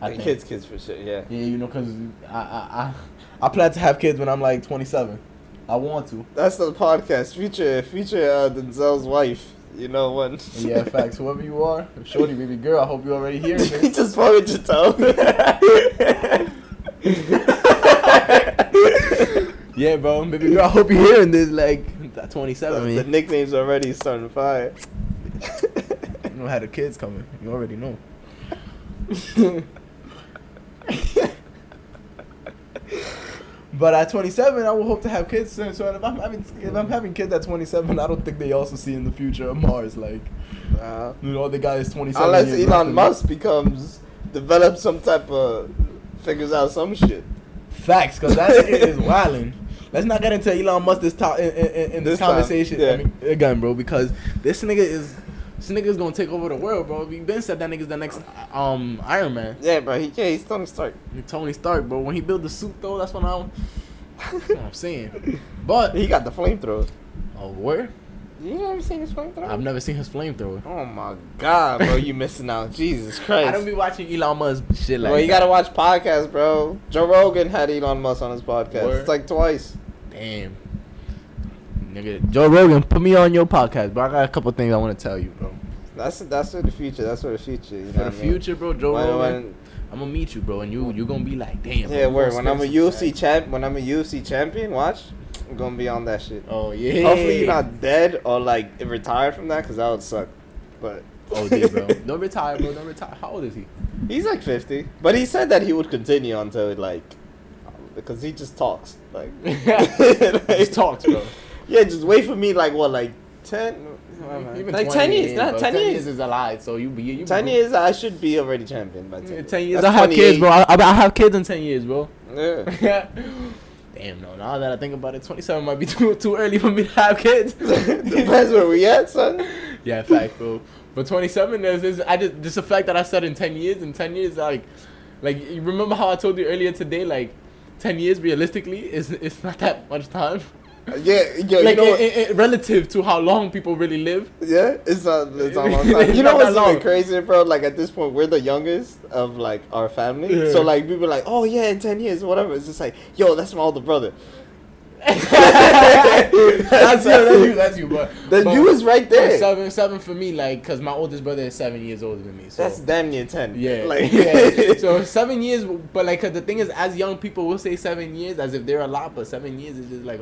I think. kids kids for sure yeah yeah you know because I, I i i plan to have kids when i'm like 27 i want to That's the podcast. Future, future uh, Denzel's wife. You know when? yeah facts whoever you are shorty baby girl i hope you already hearing *laughs* he just wanted to tell. *laughs* Yeah, bro. Baby girl, I hope you're hearing this. Like, at 27, the nickname's already starting to fire. You know how the kids coming. You already know. *laughs* but at 27, I will hope to have kids soon. So if I'm having if I'm having kids at 27, I don't think they also see in the future of Mars. Like, Uh, you know, the guy is 27. unless Elon. Musk becomes develops some type of figures out some shit. Facts, because that nigga is *laughs* wildin'. Let's not get into Elon Musk this talk in, in, in, in this, This conversation yeah. I mean, again, bro. Because this nigga is this nigga is gonna take over the world, bro. We been said that nigga's the next um Iron Man, Yeah, bro. He yeah, he's Tony Stark. He's Tony Stark, bro. When he built the suit though, that's what I'm. That's what I'm saying. *laughs* But He got the flamethrower. oh, where? You never seen his flamethrower? I've never seen his flamethrower. Oh my god, bro, you missing out. *laughs* Jesus Christ. I don't be watching Elon Musk shit like. Well, you that. gotta watch podcasts, bro. Joe Rogan had Elon Musk on his podcast. Word. It's like twice. Damn. Nigga, Joe Rogan, put me on your podcast, bro. I got a couple things I want to tell you, bro. That's that's for the future. That's for the future. You know For the I mean? future, bro, Joe When, Rogan. when, I'm gonna meet you, bro, and you you gonna be like, damn. yeah, word. When I'm a UFC champ, when I'm a UFC champion, watch, I'm gonna be on that shit. Oh yeah. Hopefully you're not dead or like retired from that, cause that would suck. But Oh, dude, bro. *laughs* Don't retire, bro. Don't retire. How old is he? he's like 50, but he said that he would continue until like, because he just talks like. *laughs* Just talks, bro. *laughs* Yeah, just wait for me. Like what? Like ten? Even like 20 ten years? Not bro. ten, years. is a lie. So you be you Ten be- years, I should be already champion by Yeah, ten. Ten years. That's I have kids, 28. bro. I, I have kids in ten years, bro. Yeah. *laughs* Damn, no. Now that I think about it, 27 might be *laughs* too too early for me to have kids. *laughs* Depends where we at, son. Yeah, fact, bro. But 27 is, is I just just the fact that I said in 10 years. In 10 years, like, like you remember how I told you earlier today, like, 10 years realistically is it's not that much time. Yeah, yo, like you know i what? i i- relative to how long people really live. yeah, it's not. It's not *laughs* long time. You know what's even crazy, bro? Like at this point, we're the youngest of like our family. Yeah. So like people are like, oh yeah, in ten years, whatever. It's just like, yo, that's my older brother. *laughs* that's you, that's you, that's you. But but- you was right there. Seven, seven for me, like, cause my oldest brother is seven years older than me. So That's damn near ten. Yeah, like yeah. *laughs* So seven years, but like 'cause the thing is, as young people will say seven years as if they're a lot, but seven years is just like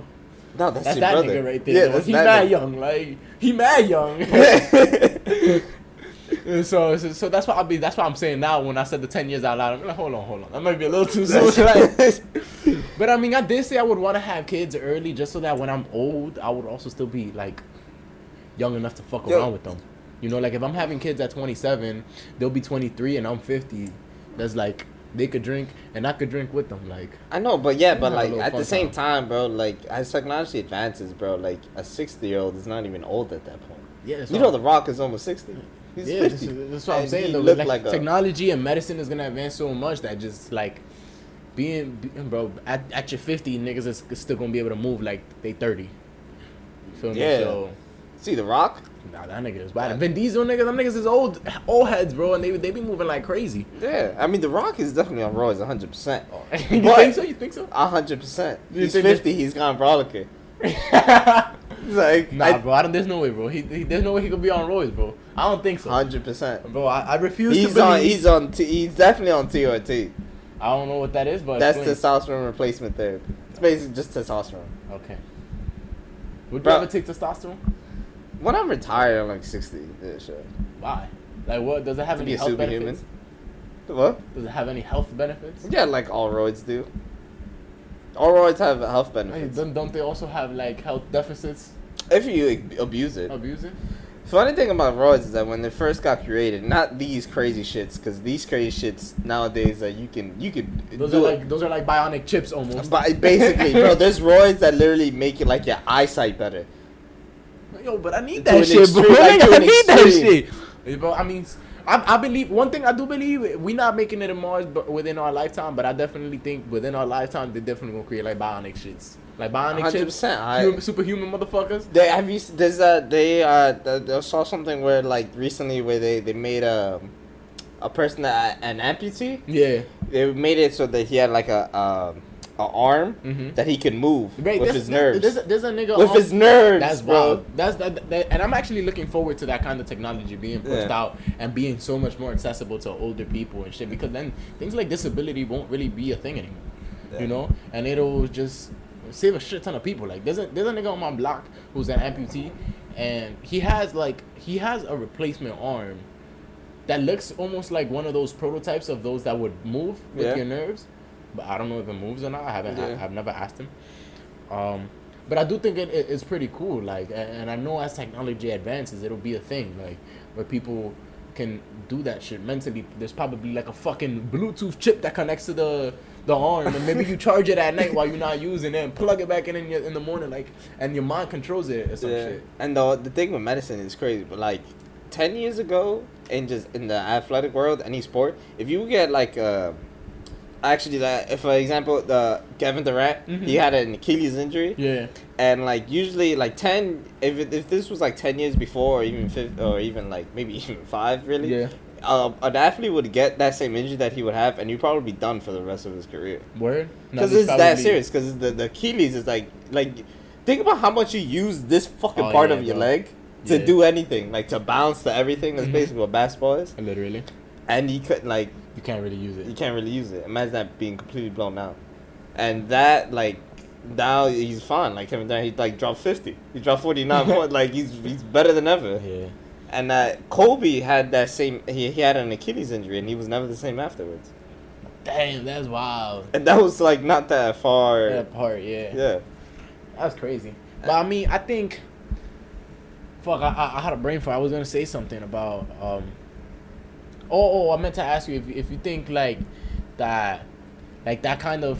no, that's, that's your that brother. nigga right there. Yeah, that's he that mad nigga. young, like he mad young. *laughs* so, so so that's what I be. That's what I'm saying now. When I said the ten years out loud, I'm like, hold on, hold on. That might be a little too *laughs* soon. like, But I mean, I did say I would want to have kids early, just so that when I'm old, I would also still be like young enough to fuck Yo. around with them. You know, like if I'm having kids at 27, they'll be 23 and I'm 50. That's like they could drink and I could drink with them. Like I know, but yeah, but like at the same time, bro, like as technology advances, bro, like a sixty year old is not even old at that point. yeah, You know, The Rock is almost sixty. He's yeah, fifty. That's, that's what I'm saying. Though, like, like a- technology and medicine is gonna advance so much that just like being, being bro, at, at your 50, niggas is still gonna be able to move like they 30. You feel me? Yeah. So, See The Rock? Nah, that nigga is bad. Vin Diesel niggas, them niggas is old, old heads, bro, and they they be moving like crazy. Yeah, I mean The Rock is definitely on roids, hundred percent. Oh. *laughs* you But- think so? You think so? hundred percent. He's think that- fifty. He's gone brolic. *laughs* He's like Nah, bro. I don't, there's no way, bro. He, he there's no way he could be on roids, bro. I don't think so, hundred percent. bro. I, I refuse to He's believe. on. He's on. T- he's definitely on TRT. I don't know what that is, but That's explain. testosterone replacement therapy. It's basically just testosterone. Okay. Would Bro. you ever take testosterone? When I'm retired, I'm like sixty. Yeah, sure. Why? Like, what does it have To any be a health superhuman. benefits? What? Does it have any health benefits? Yeah, like all roids do. All roids have health benefits don't, don't they also have like health deficits? if you ab- abuse it. Abuse it? Funny thing about roids is that when they first got created, not these crazy shits, because these crazy shits nowadays that you can you can Those do are it. like those are like bionic chips almost. But basically, bro, there's *laughs* roids that literally make it like your eyesight better. Yo, but I need that shit, bro. *laughs* extreme, like, I need that shit. Bro, I mean, I, I believe one thing. I do believe we're not making it in Mars, but within our lifetime. But I definitely think within our lifetime, they definitely gonna create like bionic shits, like bionic Hundred chips. I human, superhuman motherfuckers. they have you there's a they uh th- I saw something where like recently where they they made a a person that an amputee Yeah. they made it so that he had like a um a arm Mm-hmm. that he can move Right, with there's- his nerves There's a, there's a nigga with on- his nerves That's bro. wild. That's that, that, and I'm actually looking forward to that kind of technology being pushed Yeah. out and being so much more accessible to older people and shit. Because then things like disability won't really be a thing anymore. Yeah. You know, and it'll just save a shit ton of people. Like there's a there's a nigga on my block who's an amputee, and he has like he has a replacement arm that looks almost like one of those prototypes of those that would move with Yeah. your nerves. But I don't know if it moves or not. I haven't. Yeah. I, have never asked him. Um, but I do think it, it, it's pretty cool. Like, and I know as technology advances, it'll be a thing. Like, where people can do that shit mentally. There's probably like a fucking Bluetooth chip that connects to the the arm, and maybe you *laughs* charge it at night while you're not using it, and plug it back in in, your, in the morning, like, and your mind controls it or some Yeah. shit. And the the thing with medicine is crazy, but like ten years ago, in just in the athletic world, any sport, if you get like actually that, if for example, the Kevin Durant, Mhm. he had an Achilles injury, Yeah. and like usually like ten, if it, if this was like ten years before, or even fifth, or even like maybe *laughs* even five, really, Yeah. uh, an athlete would get that same injury that he would have, and he'd probably be done for the rest of his career. Word. Because this it's that serious. Because the, the Achilles is like like think about how much you use this fucking Oh, part yeah, of your bro. leg to Yeah. do anything, like to bounce to everything. That's Mhm. basically what basketball is. Literally, And he could like you can't really use it. you can't really use it. Imagine that being completely blown out. And that like now he's fine. Like Kevin Durant, he like dropped fifty. He dropped forty nine *laughs* points. Like he's he's better than ever. Yeah. And uh, Kobe had that same. He, he had an Achilles injury, and he was never the same afterwards. Damn, that's wild. And that was like not that far. That part, yeah. yeah. That's crazy. But I mean, I think. Fuck, I, I, I had a brain fart. I was gonna say something about. um Oh, oh, oh, I meant to ask you if if you think like that, like that kind of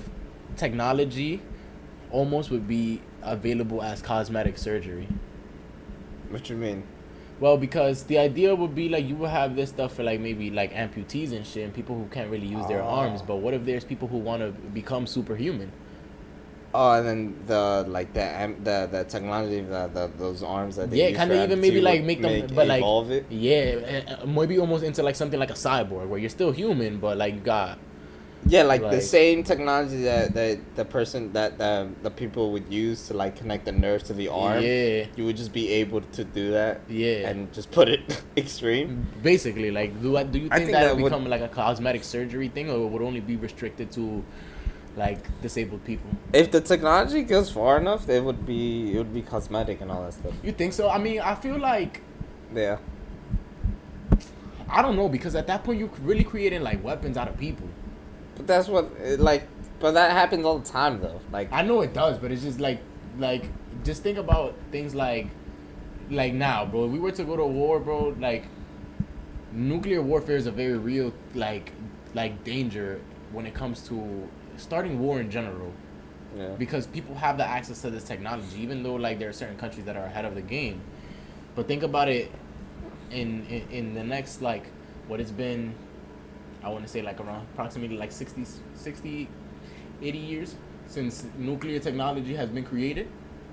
technology, almost would be available as cosmetic surgery. What you mean? Well, because the idea would be like you would have this stuff for like maybe like amputees and shit, and people who can't really use their arms. Oh. But what if there's people who want to become superhuman? Oh, and then the like the the the technology, the, the those arms that they Yeah, use kinda even maybe, like, make them- but, like, evolve it. Yeah, uh, uh, maybe almost into like something like a cyborg where you're still human, but like you got Yeah, like, the same technology that, that the person that the the people would use to like connect the nerves to the arm. Yeah, You would just be able to do that yeah. and just put it *laughs* extreme. Basically, like, do I, do you think, think that that would would- become like a cosmetic surgery thing, or would only be restricted to like disabled people? If the technology goes far enough, it would be it would be cosmetic and all that stuff. You think so? I mean, I feel like Yeah. I don't know because at that point you're really creating like weapons out of people. But that's what it, like But that happens all the time though. Like I know it does, but it's just like like just think about things like like now, bro. If we were to go to war, bro, like nuclear warfare is a very real like like danger when it comes to starting war in general yeah. because people have the access to this technology even though like there are certain countries that are ahead of the game but think about it in in, in the next like what it's been i want to say like around approximately like 60 60 80 years since nuclear technology has been created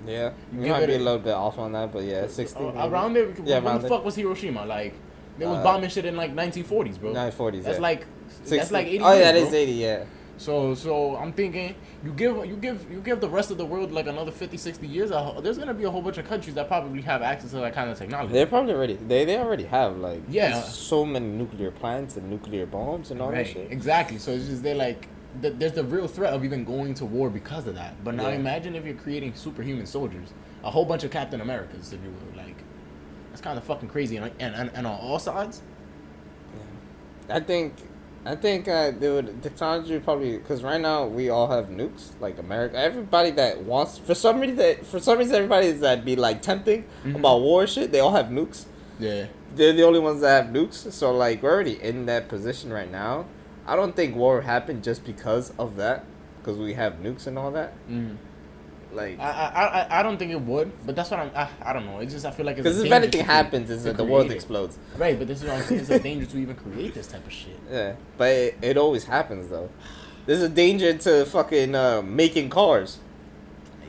Yeah. You We give might be a- a little bit off on that, but yeah, sixty. Uh, around there Yeah, when the fuck was hiroshima like they was Uh, bombing shit in like 1940s bro Nineteen forties. that's yeah. like 60. that's like 80 Oh yeah, years, that bro. is eighty. Yeah. So so I'm thinking you give you give you give the rest of the world like another 50 60 years there's going to be a whole bunch of countries that probably have access to that kind of technology. They probably already they they already have like Yeah. so many nuclear plants and nuclear bombs and all that shit. Exactly. So it's just they like th- there's the real threat of even going to war because of that. But now Yeah. imagine if you're creating superhuman soldiers, a whole bunch of Captain Americas if you will like that's kind of fucking crazy and and, and, and on all sides. I think, I think uh, technology would probably because right now we all have nukes. Like America, everybody that wants for some reason that for some reason everybody that be like tempting Mhm. about war shit. They all have nukes. Yeah. They're the only ones that have nukes. So like we're already in that position right now. I don't think war would happen just because of that, because we have nukes and all that. Mm. Like, I, I I I don't think it would, but that's what I'm. I, I don't know. It's just I feel like because if anything happens, is that the world explodes. Right, but this is what I'm saying. It's a *laughs* danger to even create this type of shit. Yeah, but it, it always happens though. There's a danger to fucking uh, making cars.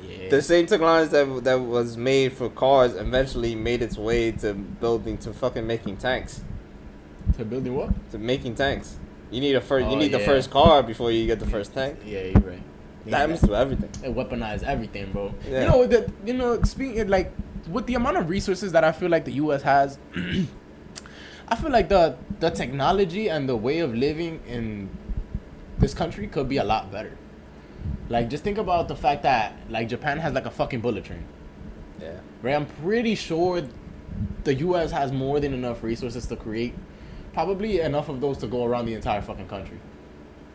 Yeah. The same technology that that was made for cars eventually made its way to building to fucking making tanks. to building what? To making tanks, you need a first. Oh, you need the first car before you get the first tank. Yeah, you're right. That Yeah, happens to everything. It weaponized everything, bro. Yeah. You know the you know speaking like with the amount of resources that I feel like the U.S. has, *clears throat* I feel like the the technology and the way of living in this country could be a lot better. Like just think about the fact that like Japan has like a fucking bullet train, Yeah. right? I'm pretty sure the U.S. has more than enough resources to create, probably enough of those to go around the entire fucking country.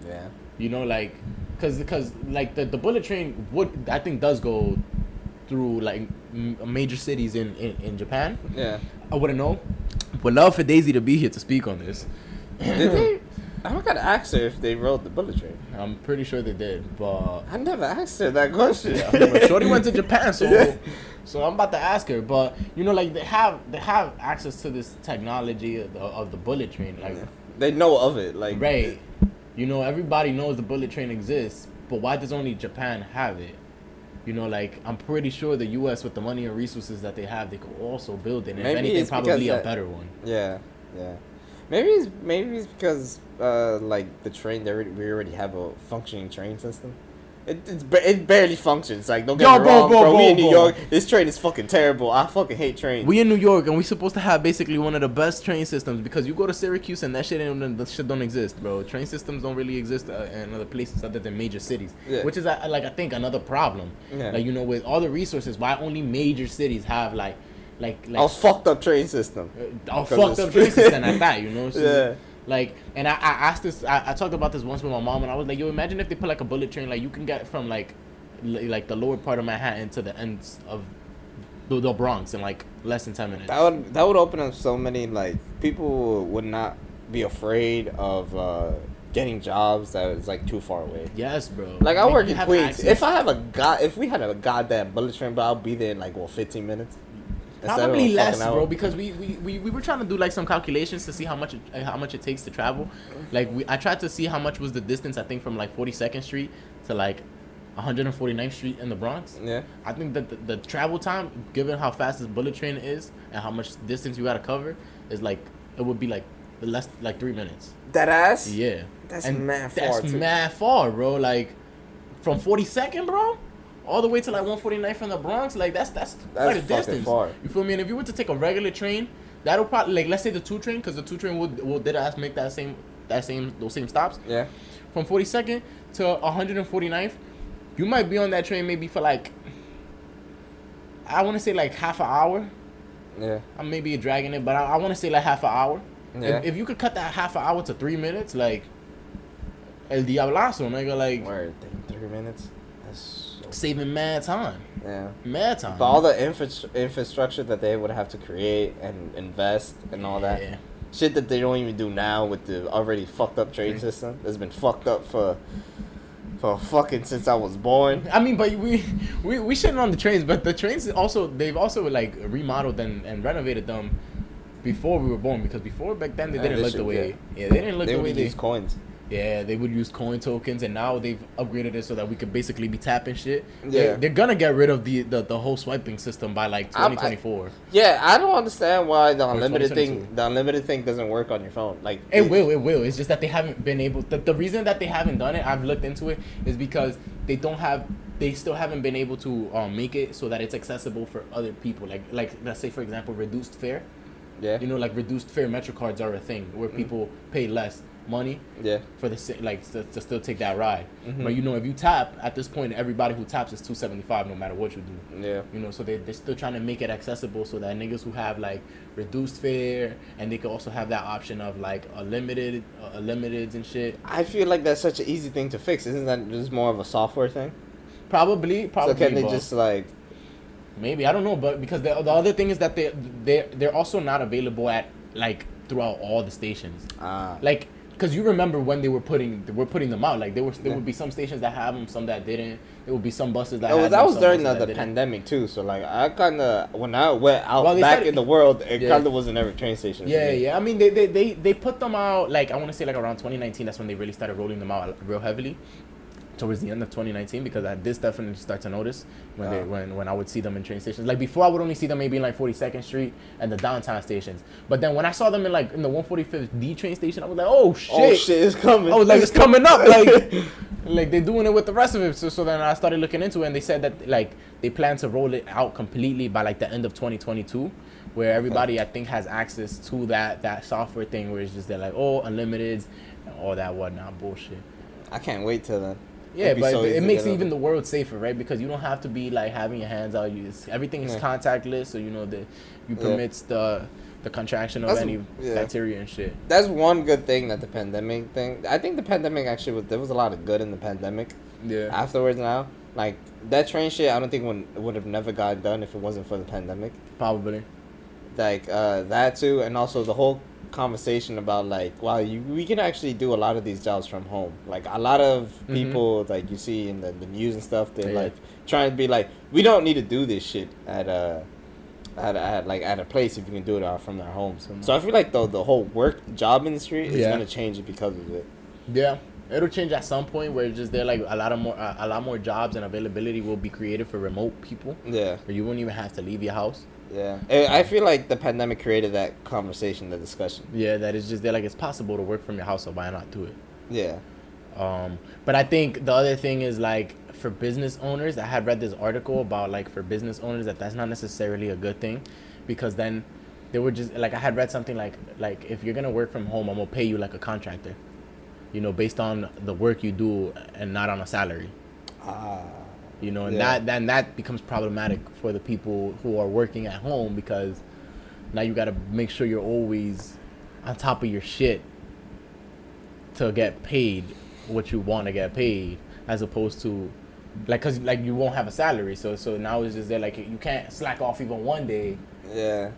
Yeah. You know, like, cause, cause, like the, the bullet train would I think does go through like m- major cities in, in, in Japan. Yeah. I wouldn't know. Would love for Daisy to be here to speak on this. Did they? *laughs* I don't gotta ask her if they rode the bullet train. I'm pretty sure they did, but I never asked her that question. yeah, but Shorty went to *laughs* Japan, so Yeah. so I'm about to ask her. But you know, like they have they have access to this technology of the, of the bullet train, like They know of it, like right. You know, everybody knows the bullet train exists, but why does only Japan have it? You know, like I'm pretty sure the U.S. with the money and resources that they have, they could also build it. And if Maybe anything, it's because probably a better one. Yeah, yeah. Maybe it's maybe it's because uh like the train they already, we already have a functioning train system. It it's, ba- it barely functions. Like don't get Yo, me bro, wrong, bro, bro. bro, we in New bro. York. This train is fucking terrible. I fucking hate trains. We in New York, and we supposed to have basically one of the best train systems because you go to Syracuse and that shit ain't, that shit don't exist, bro. Train systems don't really exist uh, in other places other than major cities, Yeah. which is uh, like I think another problem. Yeah. Like you know, with all the resources, why only major cities have like, like, like a fucked up train system. a fucked up train system *laughs* at that, you know? So, Yeah. Like, and I, I asked this, I, I talked about this once with my mom, and I was like, yo, imagine if they put like a bullet train, like you can get from like, li- like the lower part of Manhattan to the ends of the, the Bronx in like less than ten minutes. That would that would open up so many like people would not be afraid of uh getting jobs that is like too far away. yes, bro. Like I Like, work in Queens. access- If I have a god, if we had a goddamn bullet train, but I'll be there in like what fifteen minutes. Probably less, bro, because we, we, we, we were trying to do like some calculations to see how much it, uh, how much it takes to travel. Like we, I tried to see how much was the distance. I think from like 42nd Street to like 149th Street in the Bronx. Yeah. I think that the, the travel time, given how fast this bullet train is and how much distance you gotta cover, is like it would be like less like three minutes. That ass. Yeah, That's and mad That's far, too. mad far, bro. Like from 42nd, bro, all the way to like 149th from the Bronx. Like that's that's, That's quite a distance. far. You feel me? And if you were to take a regular train, that'll probably like let's say the two train, because the two train would will did us make that same that same those same stops Yeah. from 42nd to 149th. You might be on that train maybe for like I want to say like half an hour. Yeah. I may be dragging it, but I, I want to say like half an hour. Yeah. If, if you could cut that half an hour to three minutes, like El Diablazo, nigga, like Word, three minutes. That's saving mad time, yeah. mad time. But all the infra- infrastructure that they would have to create and invest and all that Yeah. shit that they don't even do now with the already fucked up train Mm. system that's been fucked up for for fucking since I was born. I mean, but we we we shitting on the trains, but the trains also they've also like remodeled and, and renovated them before we were born because before back then they Yeah, didn't they look the way yeah they didn't look They the way they use coins. Yeah they would use coin tokens and now they've upgraded it so that we could basically be tapping shit. Yeah. They're, they're gonna get rid of the, the the whole swiping system by like I'm- I- 2024. Yeah, I don't understand why the unlimited thing the unlimited thing doesn't work on your phone. Like It will, it will. It's just that they haven't been able. The, the reason that they haven't done it, I've looked into it, is because they don't have. They still haven't been able to um, make it so that it's accessible for other people. Like, like let's say for example, reduced fare. Yeah. You know, like reduced fare metro cards are a thing where Mm. people pay less money Yeah. for the like to, to still take that ride. Mhm. But you know, if you tap at this point, everybody who taps is two seventy five no matter what you do. Yeah. You know, so they they're still trying to make it accessible so that niggas who have like reduced fare and they can also have that option of like a limited, uh, a limiteds and shit. I feel like that's such an easy thing to fix. Isn't that just more of a software thing? Probably, probably. so can they but just like maybe I don't know, but because the, the other thing is that they they they're also not available at like throughout all the stations. ah Like, cause you remember when they were putting they were putting them out. Like there was there Yeah. would be some stations that have them, some that didn't. There would be some buses that. Oh, that them, was during the, the pandemic too. So like I kind of when I went out Well, back started- in the world, it Yeah. kind of wasn't every train station. Yeah, yeah. I mean, they, they, they, they put them out like I want to say like around 2019. That's when they really started rolling them out real heavily. Towards the end of 2019, because I did definitely start to notice when they Ah. when when I would see them in train stations. Like before, I would only see them maybe in like 42nd Street and the downtown stations. But then when I saw them in like in the 145th D train station, I was like, oh shit! Oh shit, it's coming. I was like, it's coming up, like, *laughs* like they're doing it with the rest of it. So, so then I started looking into it, and they said that like they plan to roll it out completely by like the end of 2022, where everybody I think has access to that that software thing, where it's just they're like, oh, unlimited, and all that whatnot bullshit. I can't wait till then. Yeah, but so it makes even the world safer, right? Because you don't have to be like having your hands out. You it's, everything is Yeah. contactless, so you know that you Yeah. permits the the contraction of That's- any yeah. bacteria and shit. That's one good thing that the pandemic thing. I think the pandemic actually was there was a lot of good in the pandemic. Yeah. Afterwards, now like that train shit, I don't think would would have never got done if it wasn't for the pandemic. Probably. Like uh, that too, and also the whole conversation about like wow you we can actually do a lot of these jobs from home like a lot of Mhm. people like you see in the, the news and stuff they're Yeah. like trying to be like we don't need to do this shit at a at, at like at a place if you can do it from their homes so i feel like the, the whole work job industry is Yeah. going to change because of it Yeah, it'll change at some point where it's just there like a lot of more uh, a lot more jobs and availability will be created for remote people, yeah. Where you won't even have to leave your house. yeah. I feel like the pandemic created that conversation the discussion. Yeah, that is just there like it's possible to work from your house, so why not do it? yeah. Um, but I think the other thing is like for business owners, I had read this article about like for business owners that that's not necessarily a good thing, because then they were just like I had read something like like if you're gonna work from home, I'm gonna pay you like a contractor, you know, based on the work you do and not on a salary. ah you know and Yeah. that then that becomes problematic for the people who are working at home because now you got to make sure you're always on top of your shit to get paid what you want to get paid as opposed to like cuz like you won't have a salary so so now it's just there like you can't slack off even one day yeah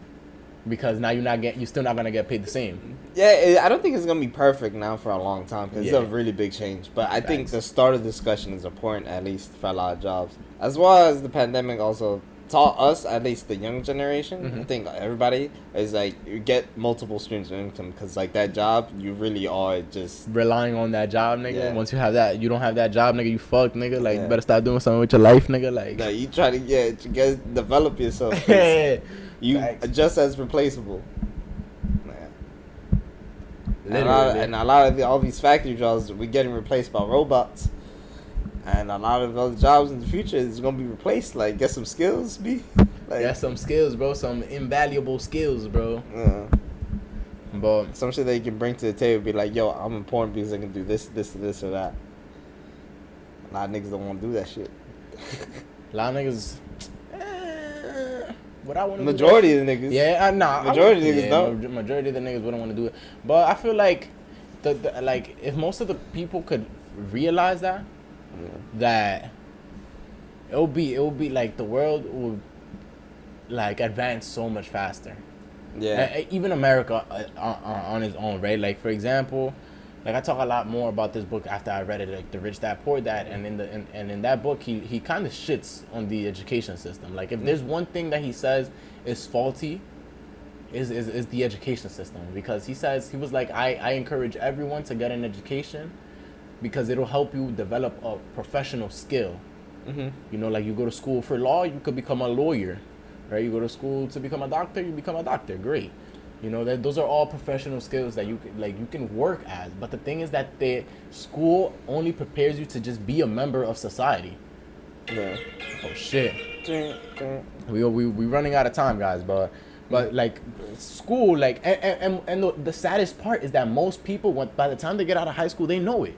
because now you're not get you're still not going to get paid the same Yeah, it, I don't think it's gonna be perfect now for a long time because Yeah. it's a really big change. But I think the start of discussion is important, at least for a lot of jobs, as well as the pandemic also taught us, at least the young generation. I Mhm. think everybody is like you get multiple streams of income because like that job, you really are just relying on that job nigga Yeah. once you have that you don't have that job nigga you fucked nigga like Yeah. you better start doing something with your life nigga like like you try to get to get develop yourself. *laughs* *laughs* you Facts. just as replaceable. Man. And a, lot of, and a lot of the, all these factory jobs, we're getting replaced by robots. And a lot of other jobs in the future is gonna be replaced. Like, get some skills, be. Like, some skills, bro. Some invaluable skills, bro. uh, But some shit that you can bring to the table. Be like, yo, I'm important because I can do this, this, this, or that. A lot of niggas don't want to do that shit. *laughs* a lot of niggas. *laughs* Eh, what I want to Majority of the niggas. Yeah, uh, nah. I Majority would- of niggas yeah, don't. ma- Majority of the niggas wouldn't want to do it. But I feel like the, the like if most of the people could realize that that it will be it will be like the world will like advance so much faster. Yeah. Uh, even America uh, on, on its own, right? Like for example, like I talk a lot more about this book after I read it, like the Rich Dad Poor Dad, and in the in, and in that book he he kind of shits on the education system. Like if there's one thing that he says is faulty, is, is is the education system because he says he was like I I encourage everyone to get an education because it'll help you develop a professional skill. Mm-hmm. You know, like you go to school for law, you could become a lawyer, right? You go to school to become a doctor, you become a doctor. Great. You know that those are all professional skills that you can, like you can work as. But the thing is that the school only prepares you to just be a member of society. Yeah. Oh shit. We we we running out of time, guys. But but like school, like and and, and the, the saddest part is that most people, when, by the time they get out of high school, they know it.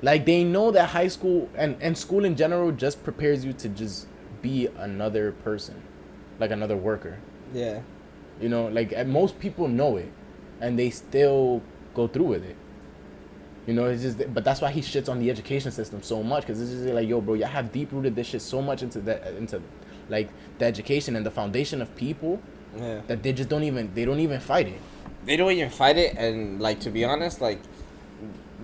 Like they know that high school and and school in general just prepares you to just be another person, like another worker. Yeah. You know, like most people know it, and they still go through with it. You know, it's just, but that's why he shits on the education system so much because it's just like, yo, bro, y'all have deep rooted this shit so much into that, into, like, the education and the foundation of people Yeah. that they just don't even, they don't even fight it. They don't even fight it, and like to be honest, like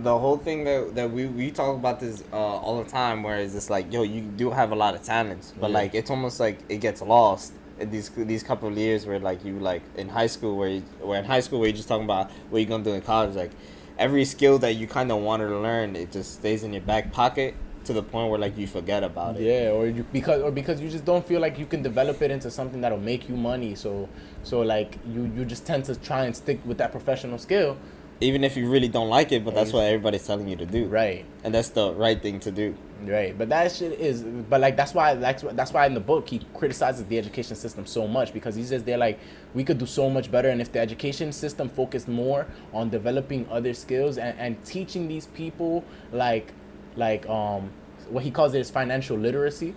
the whole thing that that we we talk about this uh, all the time, where it's just like, yo, you do have a lot of talents, but Yeah. like it's almost like it gets lost. These these couple of years where like you like in high school where you, where in high school where you're just talking about what you're gonna do in college like every skill that you kind of wanted to learn it just stays in your back pocket to the point where like you forget about it Yeah, or you because or because you just don't feel like you can develop it into something that'll make you money. So so like you you just tend to try and stick with that professional skill. Even if you really don't like it but that's what everybody's telling you to do Right. and that's the right thing to do Right, but that shit is, but like that's why that's that's why in the book he criticizes the education system so much because he says they're like we could do so much better and if the education system focused more on developing other skills and, and teaching these people like like um what he calls it is financial literacy.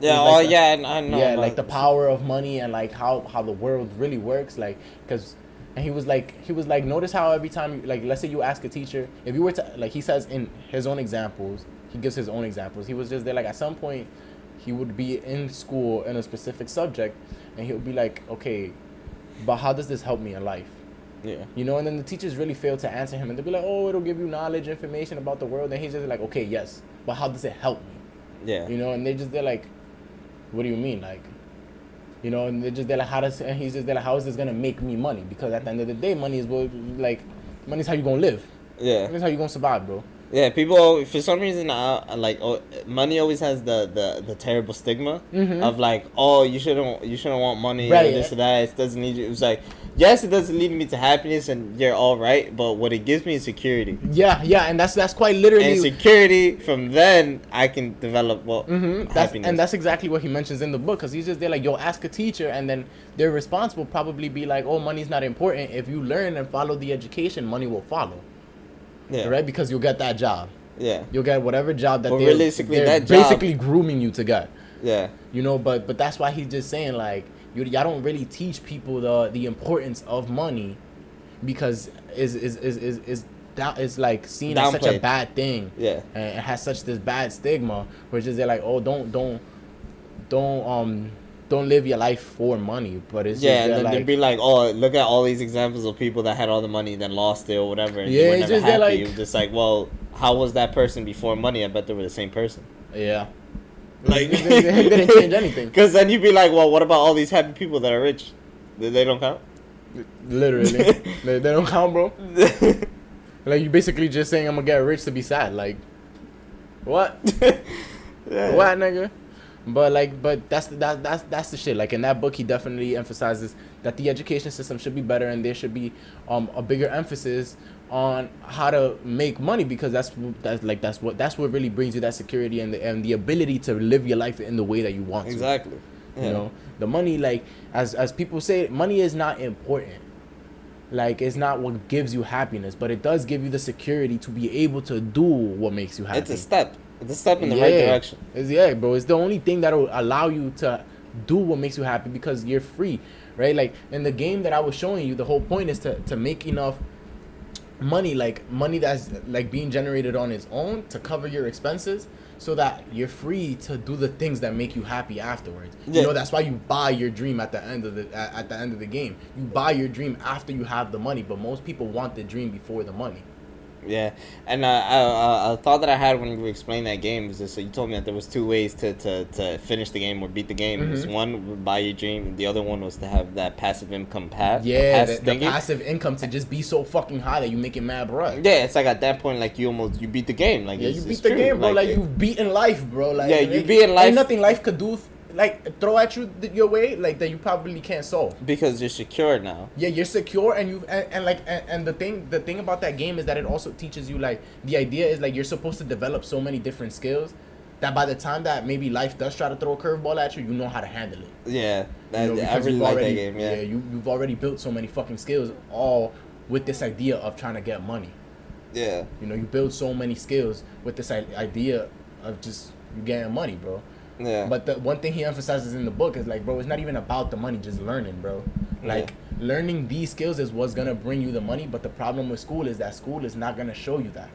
yeah It's oh the- yeah and i know yeah, like the power of money and like how how the world really works, like because. And he was like, he was like, notice how every time, you, like, let's say you ask a teacher, if you were to, like, he says in his own examples, he gives his own examples. He was just there, like, at some point, he would be in school in a specific subject, and he would be like, okay, but how does this help me in life? yeah You know, and then the teachers really fail to answer him, and they'll be like, oh, it'll give you knowledge, information about the world, and he's just like, okay, yes, but how does it help me? yeah You know, and they just they're like, what do you mean, like, you know, and they just they're like, how does and he's just they're like, how is this gonna make me money? Because at the end of the day, money is what like, money's how you gonna live. yeah that's how you gonna survive, bro. Yeah, people for some reason uh, like oh, money always has the, the, the terrible stigma Mhm. of like oh you shouldn't you shouldn't want money Right. or this or that it doesn't lead you. It was like yes it doesn't lead me to happiness and you're all right, but what it gives me is security. Yeah, yeah, and that's that's quite literally. And security from then I can develop well hmm That's, happiness. and that's exactly what he mentions in the book because he's just there like, yo, ask a teacher, and then their response will probably be like, oh, money's not important. If you learn and follow the education, money will follow, yeah right? Because you'll get that job. yeah You'll get whatever job that But they're, realistically, they're that job- basically grooming you to get. yeah you know but but that's why he's just saying like you y'all don't really teach people the the importance of money because is is is is is that is like seen as such a bad thing yeah and it has such this bad stigma which is they're like oh don't don't don't um don't live your life for money but it's yeah, just and then like, they'd be like, "Oh, look at all these examples of people that had all the money, then lost it or whatever, and Yeah, they were never happy." like- it was just like, "Well, how was that person before money? I bet they were the same person." yeah Like they, *laughs* they didn't change *laughs* anything Because then you'd be like, well, what about all these happy people that are rich? They, they don't count. literally *laughs* they, they don't count bro like you're basically just saying i'm gonna get rich to be sad like what yeah. What nigga? But like, but that's the, that that's that's the shit. Like in that book, he definitely emphasizes that the education system should be better, and there should be um a bigger emphasis on how to make money because that's that's like that's what that's what really brings you that security and the and the ability to live your life in the way that you want to. Exactly. Yeah. You know, the money like as as people say, money is not important. Like it's not what gives you happiness, but it does give you the security to be able to do what makes you happy. It's a step. It's a step in the right direction. It's, yeah, bro. It's the only thing that'll allow you to do what makes you happy because you're free, right? Like in the game that I was showing you, the whole point is to, to make enough money like money that's like being generated on its own to cover your expenses so that you're free to do the things that make you happy afterwards. Yeah. You know that's why you buy your dream at the end of the at, at the end of the game. You buy your dream after you have the money, but most people want the dream before the money. Yeah, and uh, a, a thought that I had when you explained that game was this: so you told me that there was two ways to, to, to finish the game or beat the game. It was Mhm. one buy your dream, the other one was to have that passive income path. Yeah, the, the passive income to just be so fucking high that you make it mad bright. Yeah, it's like at that point, like you almost you beat the game. Like Yeah, it's, you beat the true. game, bro. Like, it- you've beaten life, bro. Like Yeah, you beat beaten life. Ain't nothing life could do, like throw at you th- your way, like that you probably can't solve. because you're secure now. Yeah, you're secure, and you and, and like and, and the thing the thing about that game is that it also teaches you like the idea is like you're supposed to develop so many different skills that by the time that maybe life does try to throw a curveball at you, you know how to handle it. Yeah, that, You know, I really like already- that game. Yeah, you you've already built so many fucking skills, all with this idea of trying to get money. yeah, You know, you build so many skills with this idea of just you getting money, bro. Yeah. But the one thing he emphasizes in the book is like, bro, it's not even about the money, just learning, bro. Like learning these skills is what's gonna bring you the money. But the problem with school is that school is not gonna show you that.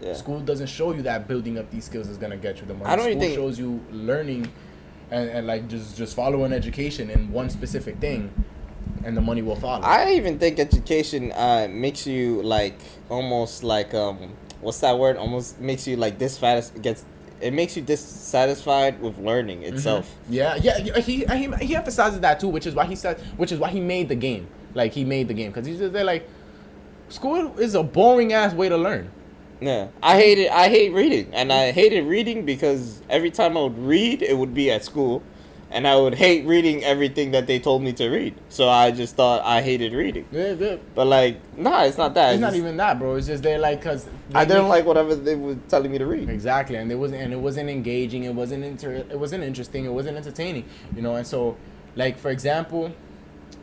yeah. School doesn't show you that building up these skills is gonna get you the money. I don't school think- shows you learning and, and like just just following education in one specific thing, and the money will follow. I even think education uh, makes you like almost like um what's that word? Almost makes you like dissatisfied. Gets it makes you dissatisfied with learning mm-hmm. itself. Yeah, yeah, yeah, he, he he emphasizes that too, which is why he said, which is why he made the game. Like he made the game because he's just there like, school is a boring ass way to learn. Yeah, I hated I hate reading, and I hated reading because every time I would read, it would be at school, and I would hate reading everything that they told me to read. So I just thought I hated reading. Yeah, yeah. But like, nah, it's not that. It's not just- even that, bro. It's just they like because I didn't like whatever they were telling me to read. exactly, and it wasn't and it wasn't engaging. It wasn't inter. It wasn't interesting. It wasn't entertaining. You know, and so like for example,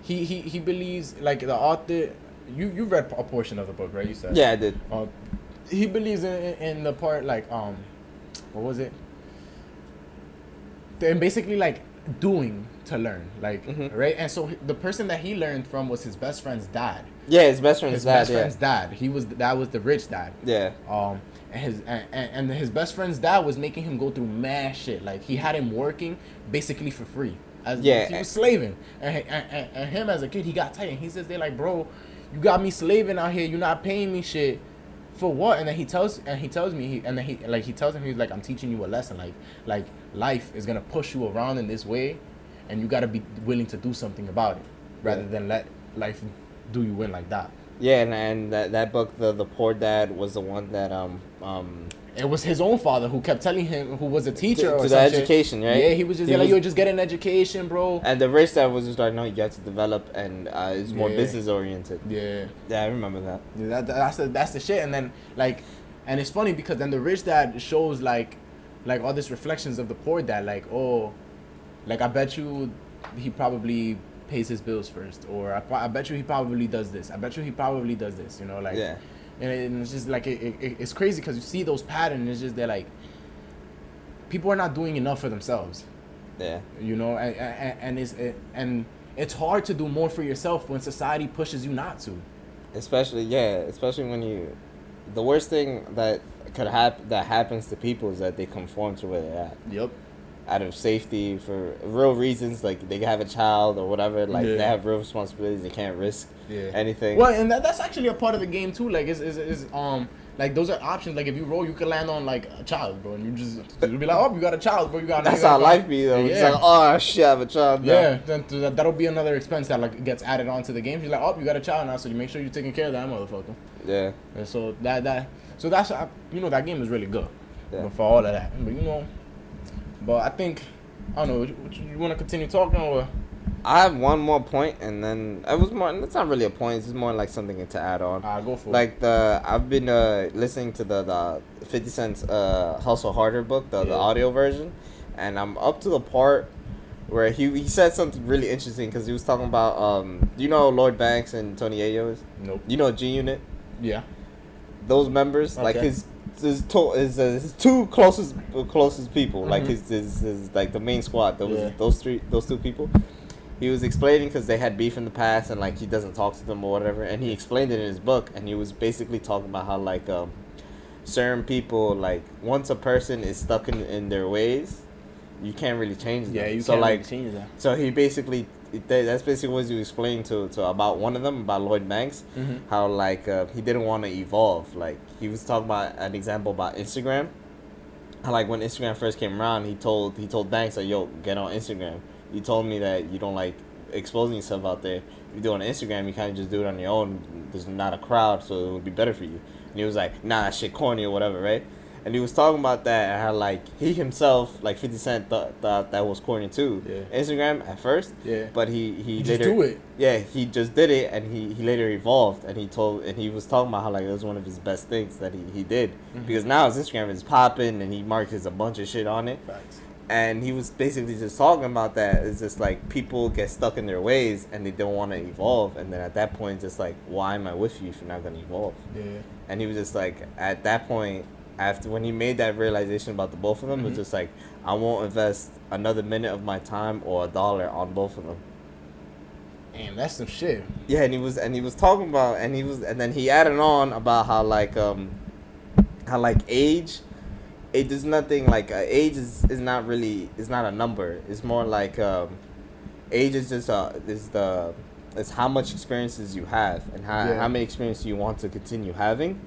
he he he believes like the author. You you read a portion of the book, right? You said Yeah, I did. Uh, he believes in, in in the part like um, what was it? And basically like doing to learn, like Mhm. right. And so the person that he learned from was his best friend's dad. Yeah, his best friend's His dad. best yeah. friend's dad. He was that was the rich dad. Yeah. Um, and his and, and and his best friend's dad was making him go through mad shit. Like he had him working basically for free. As Yeah. he was slaving. And, and, and, and him as a kid, he got tight. And he says they're like, bro, you got me slaving out here. You're not paying me shit. For what? And then he tells and he tells me he and then he like he tells him he's like I'm teaching you a lesson like like life is gonna push you around in this way, and you gotta be willing to do something about it, rather Yeah. than let life do you in like that. Yeah, and, and that, that book, the the poor dad, was the one that um um It was his own father who kept telling him, who was a teacher to, or to the some shit. education, right? Yeah, he was just He like, was- yo, just get an education, bro. And the rich dad was just like, no, you have to develop, and uh, it's more Yeah. business oriented. Yeah, Yeah, I remember that. yeah that, that's the that's the shit. And then like, and it's funny because then the rich dad shows like, like all these reflections of the poor dad. Like, oh, like I bet you, he probably pays his bills first, or I, I bet you he probably does this. I bet you he probably does this. You know, like, Yeah. and, it, and it's just like it, it, it's crazy because you see those patterns. It's just they're like, people are not doing enough for themselves. Yeah. you know and, and, and it's it, and it's hard to do more for yourself when society pushes you not to Especially yeah, especially when you, the worst thing that could happen that happens to people is that they conform to where they're at yep out of safety for real reasons, like they have a child or whatever, like Yeah. they have real responsibilities, they can't risk yeah anything. well and that, that's actually a part of the game too like is is is um like those are options like if you roll you can land on like a child bro and you just you'll be like oh you got a child bro you got That's how a life child." be though. It's yeah. like, oh shit, I have a child. now." yeah, then th- that, that'll be another expense that like gets added onto the game. You're like, oh, you got a child now, so you make sure you're taking care of that motherfucker. Yeah. And so that that so that's uh, you know that game is really good Yeah. for all of that. But you know, but I think I don't know. You, you want to continue talking or? I have one more point, and then it was more. It's not really a point. It's more like something to add on. I go for it. Like the I've been uh, listening to the the Fifty Cent's uh, Hustle Harder book, the, the audio version, and I'm up to the part where he he said something really interesting because he was talking about um you know Lloyd Banks and Tony Yayo is Nope. you know G Unit Yeah. Those members like his his, to, his, uh, his two closest closest people like Mhm. his, his his like the main squad those Yeah. those three those two people he was explaining because they had beef in the past and like he doesn't talk to them or whatever, and he explained it in his book, and he was basically talking about how like um, certain people like once a person is stuck in, in their ways, you can't really change them. Yeah, you so can't like like, change that. so he basically that- that's basically what you explained to, to about one of them about Lloyd Banks Mm-hmm. how like uh, he didn't want to evolve. Like he was talking about an example about Instagram. How like when Instagram first came around he told he told Banks like yo get on Instagram. You told me that you don't like exposing yourself out there. If you do it on Instagram you kind of just do it on your own. There's not a crowd so it would be better for you. And he was like nah that shit corny or whatever right and he was talking about that and how like he himself like 50 Cent thought, thought that was corny too Yeah. Instagram at first Yeah. but he he just later do it. yeah, he just did it, and he, he later evolved, and he told, and he was talking about how like it was one of his best things that he, he did, Mm-hmm. because now his Instagram is popping, and he markets a bunch of shit on it, Facts. and he was basically just talking about that. It's just like people get stuck in their ways, and they don't want to evolve, and then at that point, just like, why am I with you if you're not gonna evolve? Yeah. And he was just like, at that point, after when he made that realization about the both of them, it Mhm. was just like, I won't invest another minute of my time or a dollar on both of them. Damn, that's some shit. Yeah, and he was and he was talking about and he was and then he added on about how like um how like age it does nothing like uh, age is, is not really is not a number. It's more like um age is just uh is the it's how much experiences you have and how, Yeah. how many experiences you want to continue having.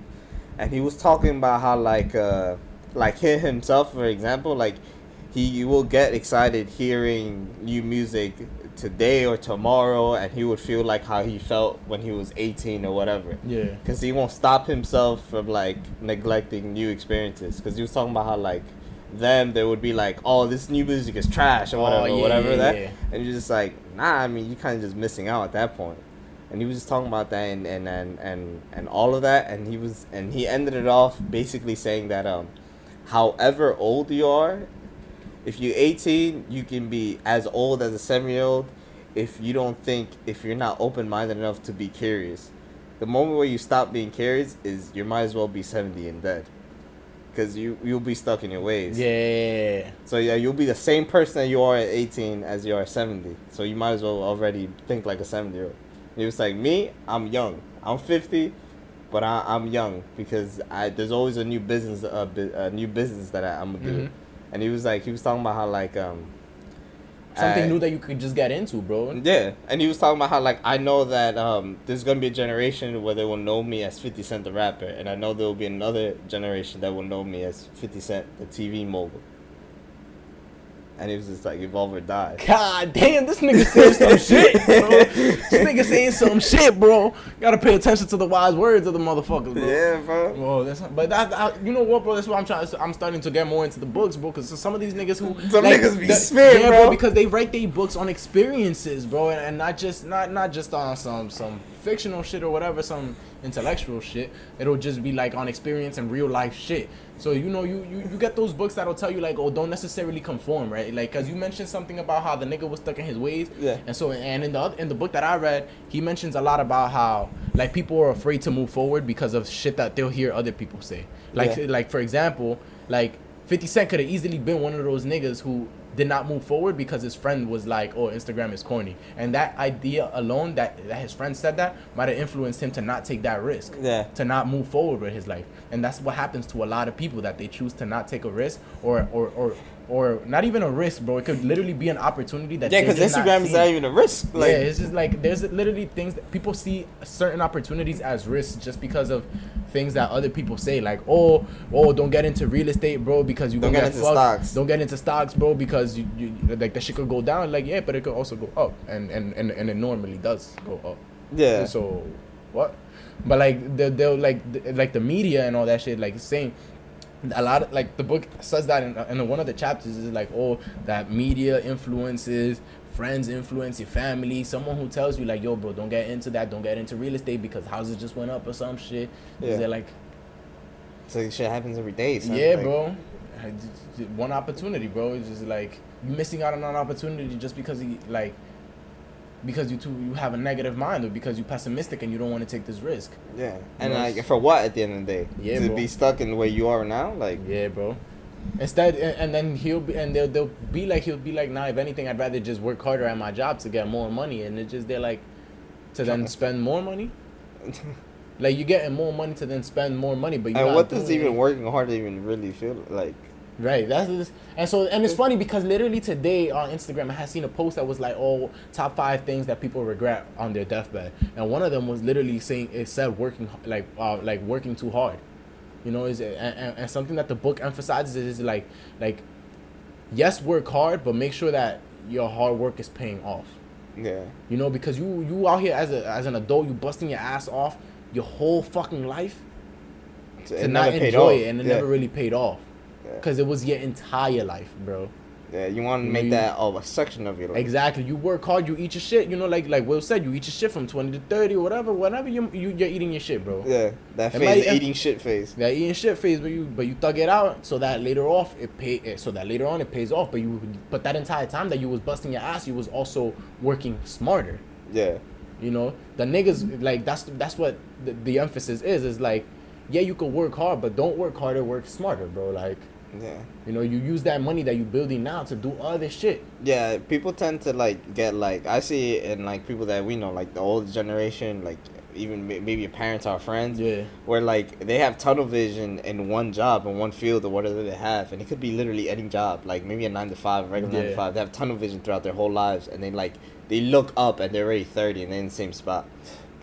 And he was talking about how like uh like him himself for example like he will get excited hearing new music today or tomorrow and he would feel like how he felt when he was 18 or whatever Yeah. because he won't stop himself from like neglecting new experiences because he was talking about how like them they would be like oh this new music is trash or Oh, whatever yeah, whatever yeah, that yeah. and you're just like nah i mean you're kind of just missing out at that point and he was just talking about that and and and and, and all of that. And he was and he ended it off basically saying that um however old you are if you're 18 you can be as old as a seven year old if you don't think if you're not open-minded enough to be curious. The moment where you stop being curious is you might as well be 70 and dead. Because you you'll be stuck in your ways. Yeah. so yeah you'll be the same person that you are at 18 as you are at 70 so you might as well already think like a 70 year old he was like me i'm young i'm 50 but I, i'm young because I, there's always a new business a, bu- a new business that I, i'm gonna do Mhm. and he was like he was talking about how like um Something I- new that you could just get into, bro. yeah, and he was talking about how like I know that um there's gonna be a generation where they will know me as Fifty Cent the rapper, and I know there will be another generation that will know me as Fifty Cent the TV mogul. And he was just like evolve or die. God damn, this nigga saying some *laughs* shit, bro. This nigga saying some shit, bro. Gotta pay attention to the wise words of the motherfuckers, bro. Yeah, bro. Well, that's but that, I, you know what, bro? That's why I'm trying. I'm starting to get more into the books, bro. Because some of these niggas who Some niggas be spit, yeah, bro. Because they write their books on experiences, bro, and, and not just not not just on some some fictional shit or whatever, some intellectual shit. It'll just be like on experience and real life shit. So you know, you you, you get those books that'll tell you like, oh, don't necessarily conform, right? Like, cause you mentioned something about how the nigga was stuck in his ways. Yeah. And so, and in the oth- in the book that I read, he mentions a lot about how like people are afraid to move forward because of shit that they'll hear other people say. Like, Yeah. like for example, like 50 Cent could have easily been one of those niggas who did not move forward because his friend was like, "Oh, Instagram is corny," and that idea alone, that that his friend said that, might have influenced him to not take that risk Yeah. to not move forward with his life. And that's what happens to a lot of people that they choose to not take a risk or or or or not even a risk, bro. It could literally be an opportunity that Yeah, because Instagram is not even a risk. Like, yeah, it's just like there's literally things that people see certain opportunities as risks just because of things that other people say, like oh, oh, don't get into real estate, bro, because you Don't get get, into fucked. stocks. Don't get into stocks, bro, because you, you like that shit could go down. Like yeah, but it could also go up, and and and, and it normally does go up. yeah. So what? But like they'll, they'll like like the media and all that shit like saying a lot of like the book says that in, in one of the chapters is like oh that media influences friends influence your family someone who tells you like yo bro don't get into that don't get into real estate because houses just went up or some shit Yeah. they're like so shit happens every day. yeah Like, bro I just- just one opportunity bro it's just like missing out on an opportunity just because he like because you too you have a negative mind or because you're pessimistic and you don't want to take this risk Yeah. And Yes. like for what at the end of the day? Yeah, to bro. be stuck in the way you are now, like Yeah, bro. Instead, and, then he'll be, and they'll, they'll be like, he'll be like, nah, if anything, I'd rather just work harder at my job to get more money. And it's just, they're like, to then *laughs* spend more money. *laughs* Like, you're getting more money to then spend more money, but you and what does even it. working hard even really feel like? Right. That's this, and so and it's funny because literally today on Instagram I had seen a post that was like, "Oh, top five things that people regret on their deathbed," and one of them was literally saying it said working like uh, like working too hard. You know, is and, and, and something that the book emphasizes is like like yes, work hard, but make sure that your hard work is paying off. Yeah. You know, because you you out here as a as an adult, you busting your ass off your whole fucking life It to not enjoy off. it, and it yeah. never really paid off Yeah. because it was your entire life, bro. Yeah, you want to You- make that oh a section of your life. Exactly. You work hard, you eat your shit. You know, like like Will said, you eat your shit from twenty to thirty or whatever. Whatever you, you you're eating your shit, bro. Yeah, that phase, the eating shit phase. That eating shit phase, but you but you thug it out so that later off it pay eh, so that later on it pays off. But you but that entire time that you was busting your ass, you was also working smarter. Yeah, You know, the niggas like that's that's what the, the emphasis is. Is like, yeah, you could work hard, but don't work harder, work smarter, bro. Like, yeah, you know, you use that money that you're building now to do other shit. yeah. People tend to like get like I see it in like people that we know, like the old generation, like even maybe your parents, our friends, Yeah. where like they have tunnel vision in one job in one field or whatever they have, and it could be literally any job, like maybe a nine to five, regular nine to five. They have tunnel vision throughout their whole lives, and they like they look up and they're already thirty and they're in the same spot.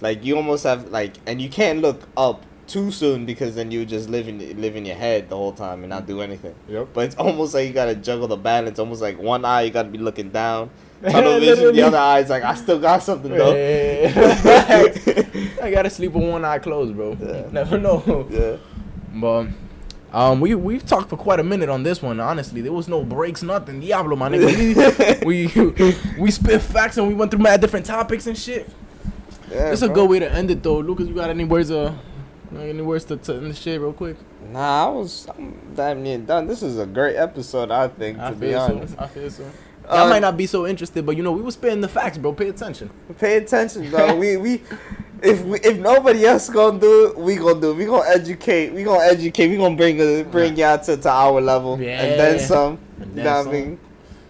Like you almost have like, and you can't look up too soon because then you just live in live in your head the whole time and not do anything. Yep. But it's almost like you gotta juggle the balance. Almost like one eye you gotta be looking down, *laughs* tunnel vision. The other eye's like I still got something though. *laughs* I gotta sleep with one eye closed, bro. *laughs* Never know. yeah. But um, we we've talked for quite a minute on this one. Honestly, there was no breaks, nothing. Diablo, my nigga. We we, we spit facts and we went through mad different topics and shit. Yeah, It's a good way to end it though. Lucas, you got any words? Uh, any words to, end the shit real quick? Nah, I was I'm damn near done. This is a great episode, I think, to be honest. so. I feel so. Uh, Y'all might not be so interested, but you know we was spitting the facts, bro. Pay attention. Pay attention, bro. *laughs* we we if we, if nobody else gonna do it, we gonna do it. We gonna educate. We gonna educate. We gonna bring uh, bring y'all to, to our level and then some. And you then know what I mean?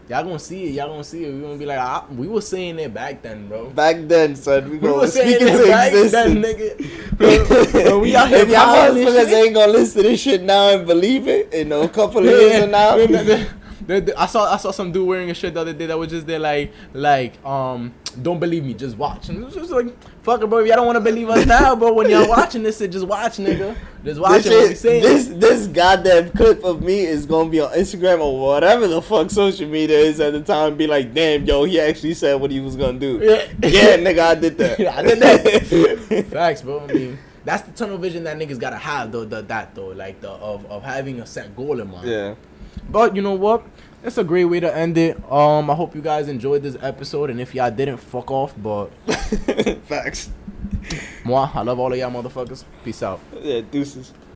Y'all gonna see it. Y'all gonna see it. We gonna be like, ah, we was saying it back then, bro. Back then, son, we We was saying it back then, existence. nigga. *laughs* When we out here if y'all motherfuckers ain't gonna listen to this shit now and believe it, in a couple of *laughs* years from now, I saw I saw some dude wearing a shirt the other day that was just there like like um don't believe me just watch and it was just like fuck it bro if y'all don't want to believe us now bro when y'all watching this shit just watch nigga just watch this, what we saying this this goddamn clip of me is gonna be on Instagram or whatever the fuck social media is at the time. Be like, damn, yo, he actually said what he was gonna do. Yeah. yeah, nigga, I did that. Yeah, *laughs* I did that. *laughs* Facts, bro. I mean, that's the tunnel vision that niggas gotta have, though. The, that though, like the of, of having a set goal in mind. yeah. But you know what? It's a great way to end it. Um, I hope you guys enjoyed this episode, and if y'all didn't, fuck off. But *laughs* Facts. moi, I love all of y'all motherfuckers. Peace out. Yeah, deuces.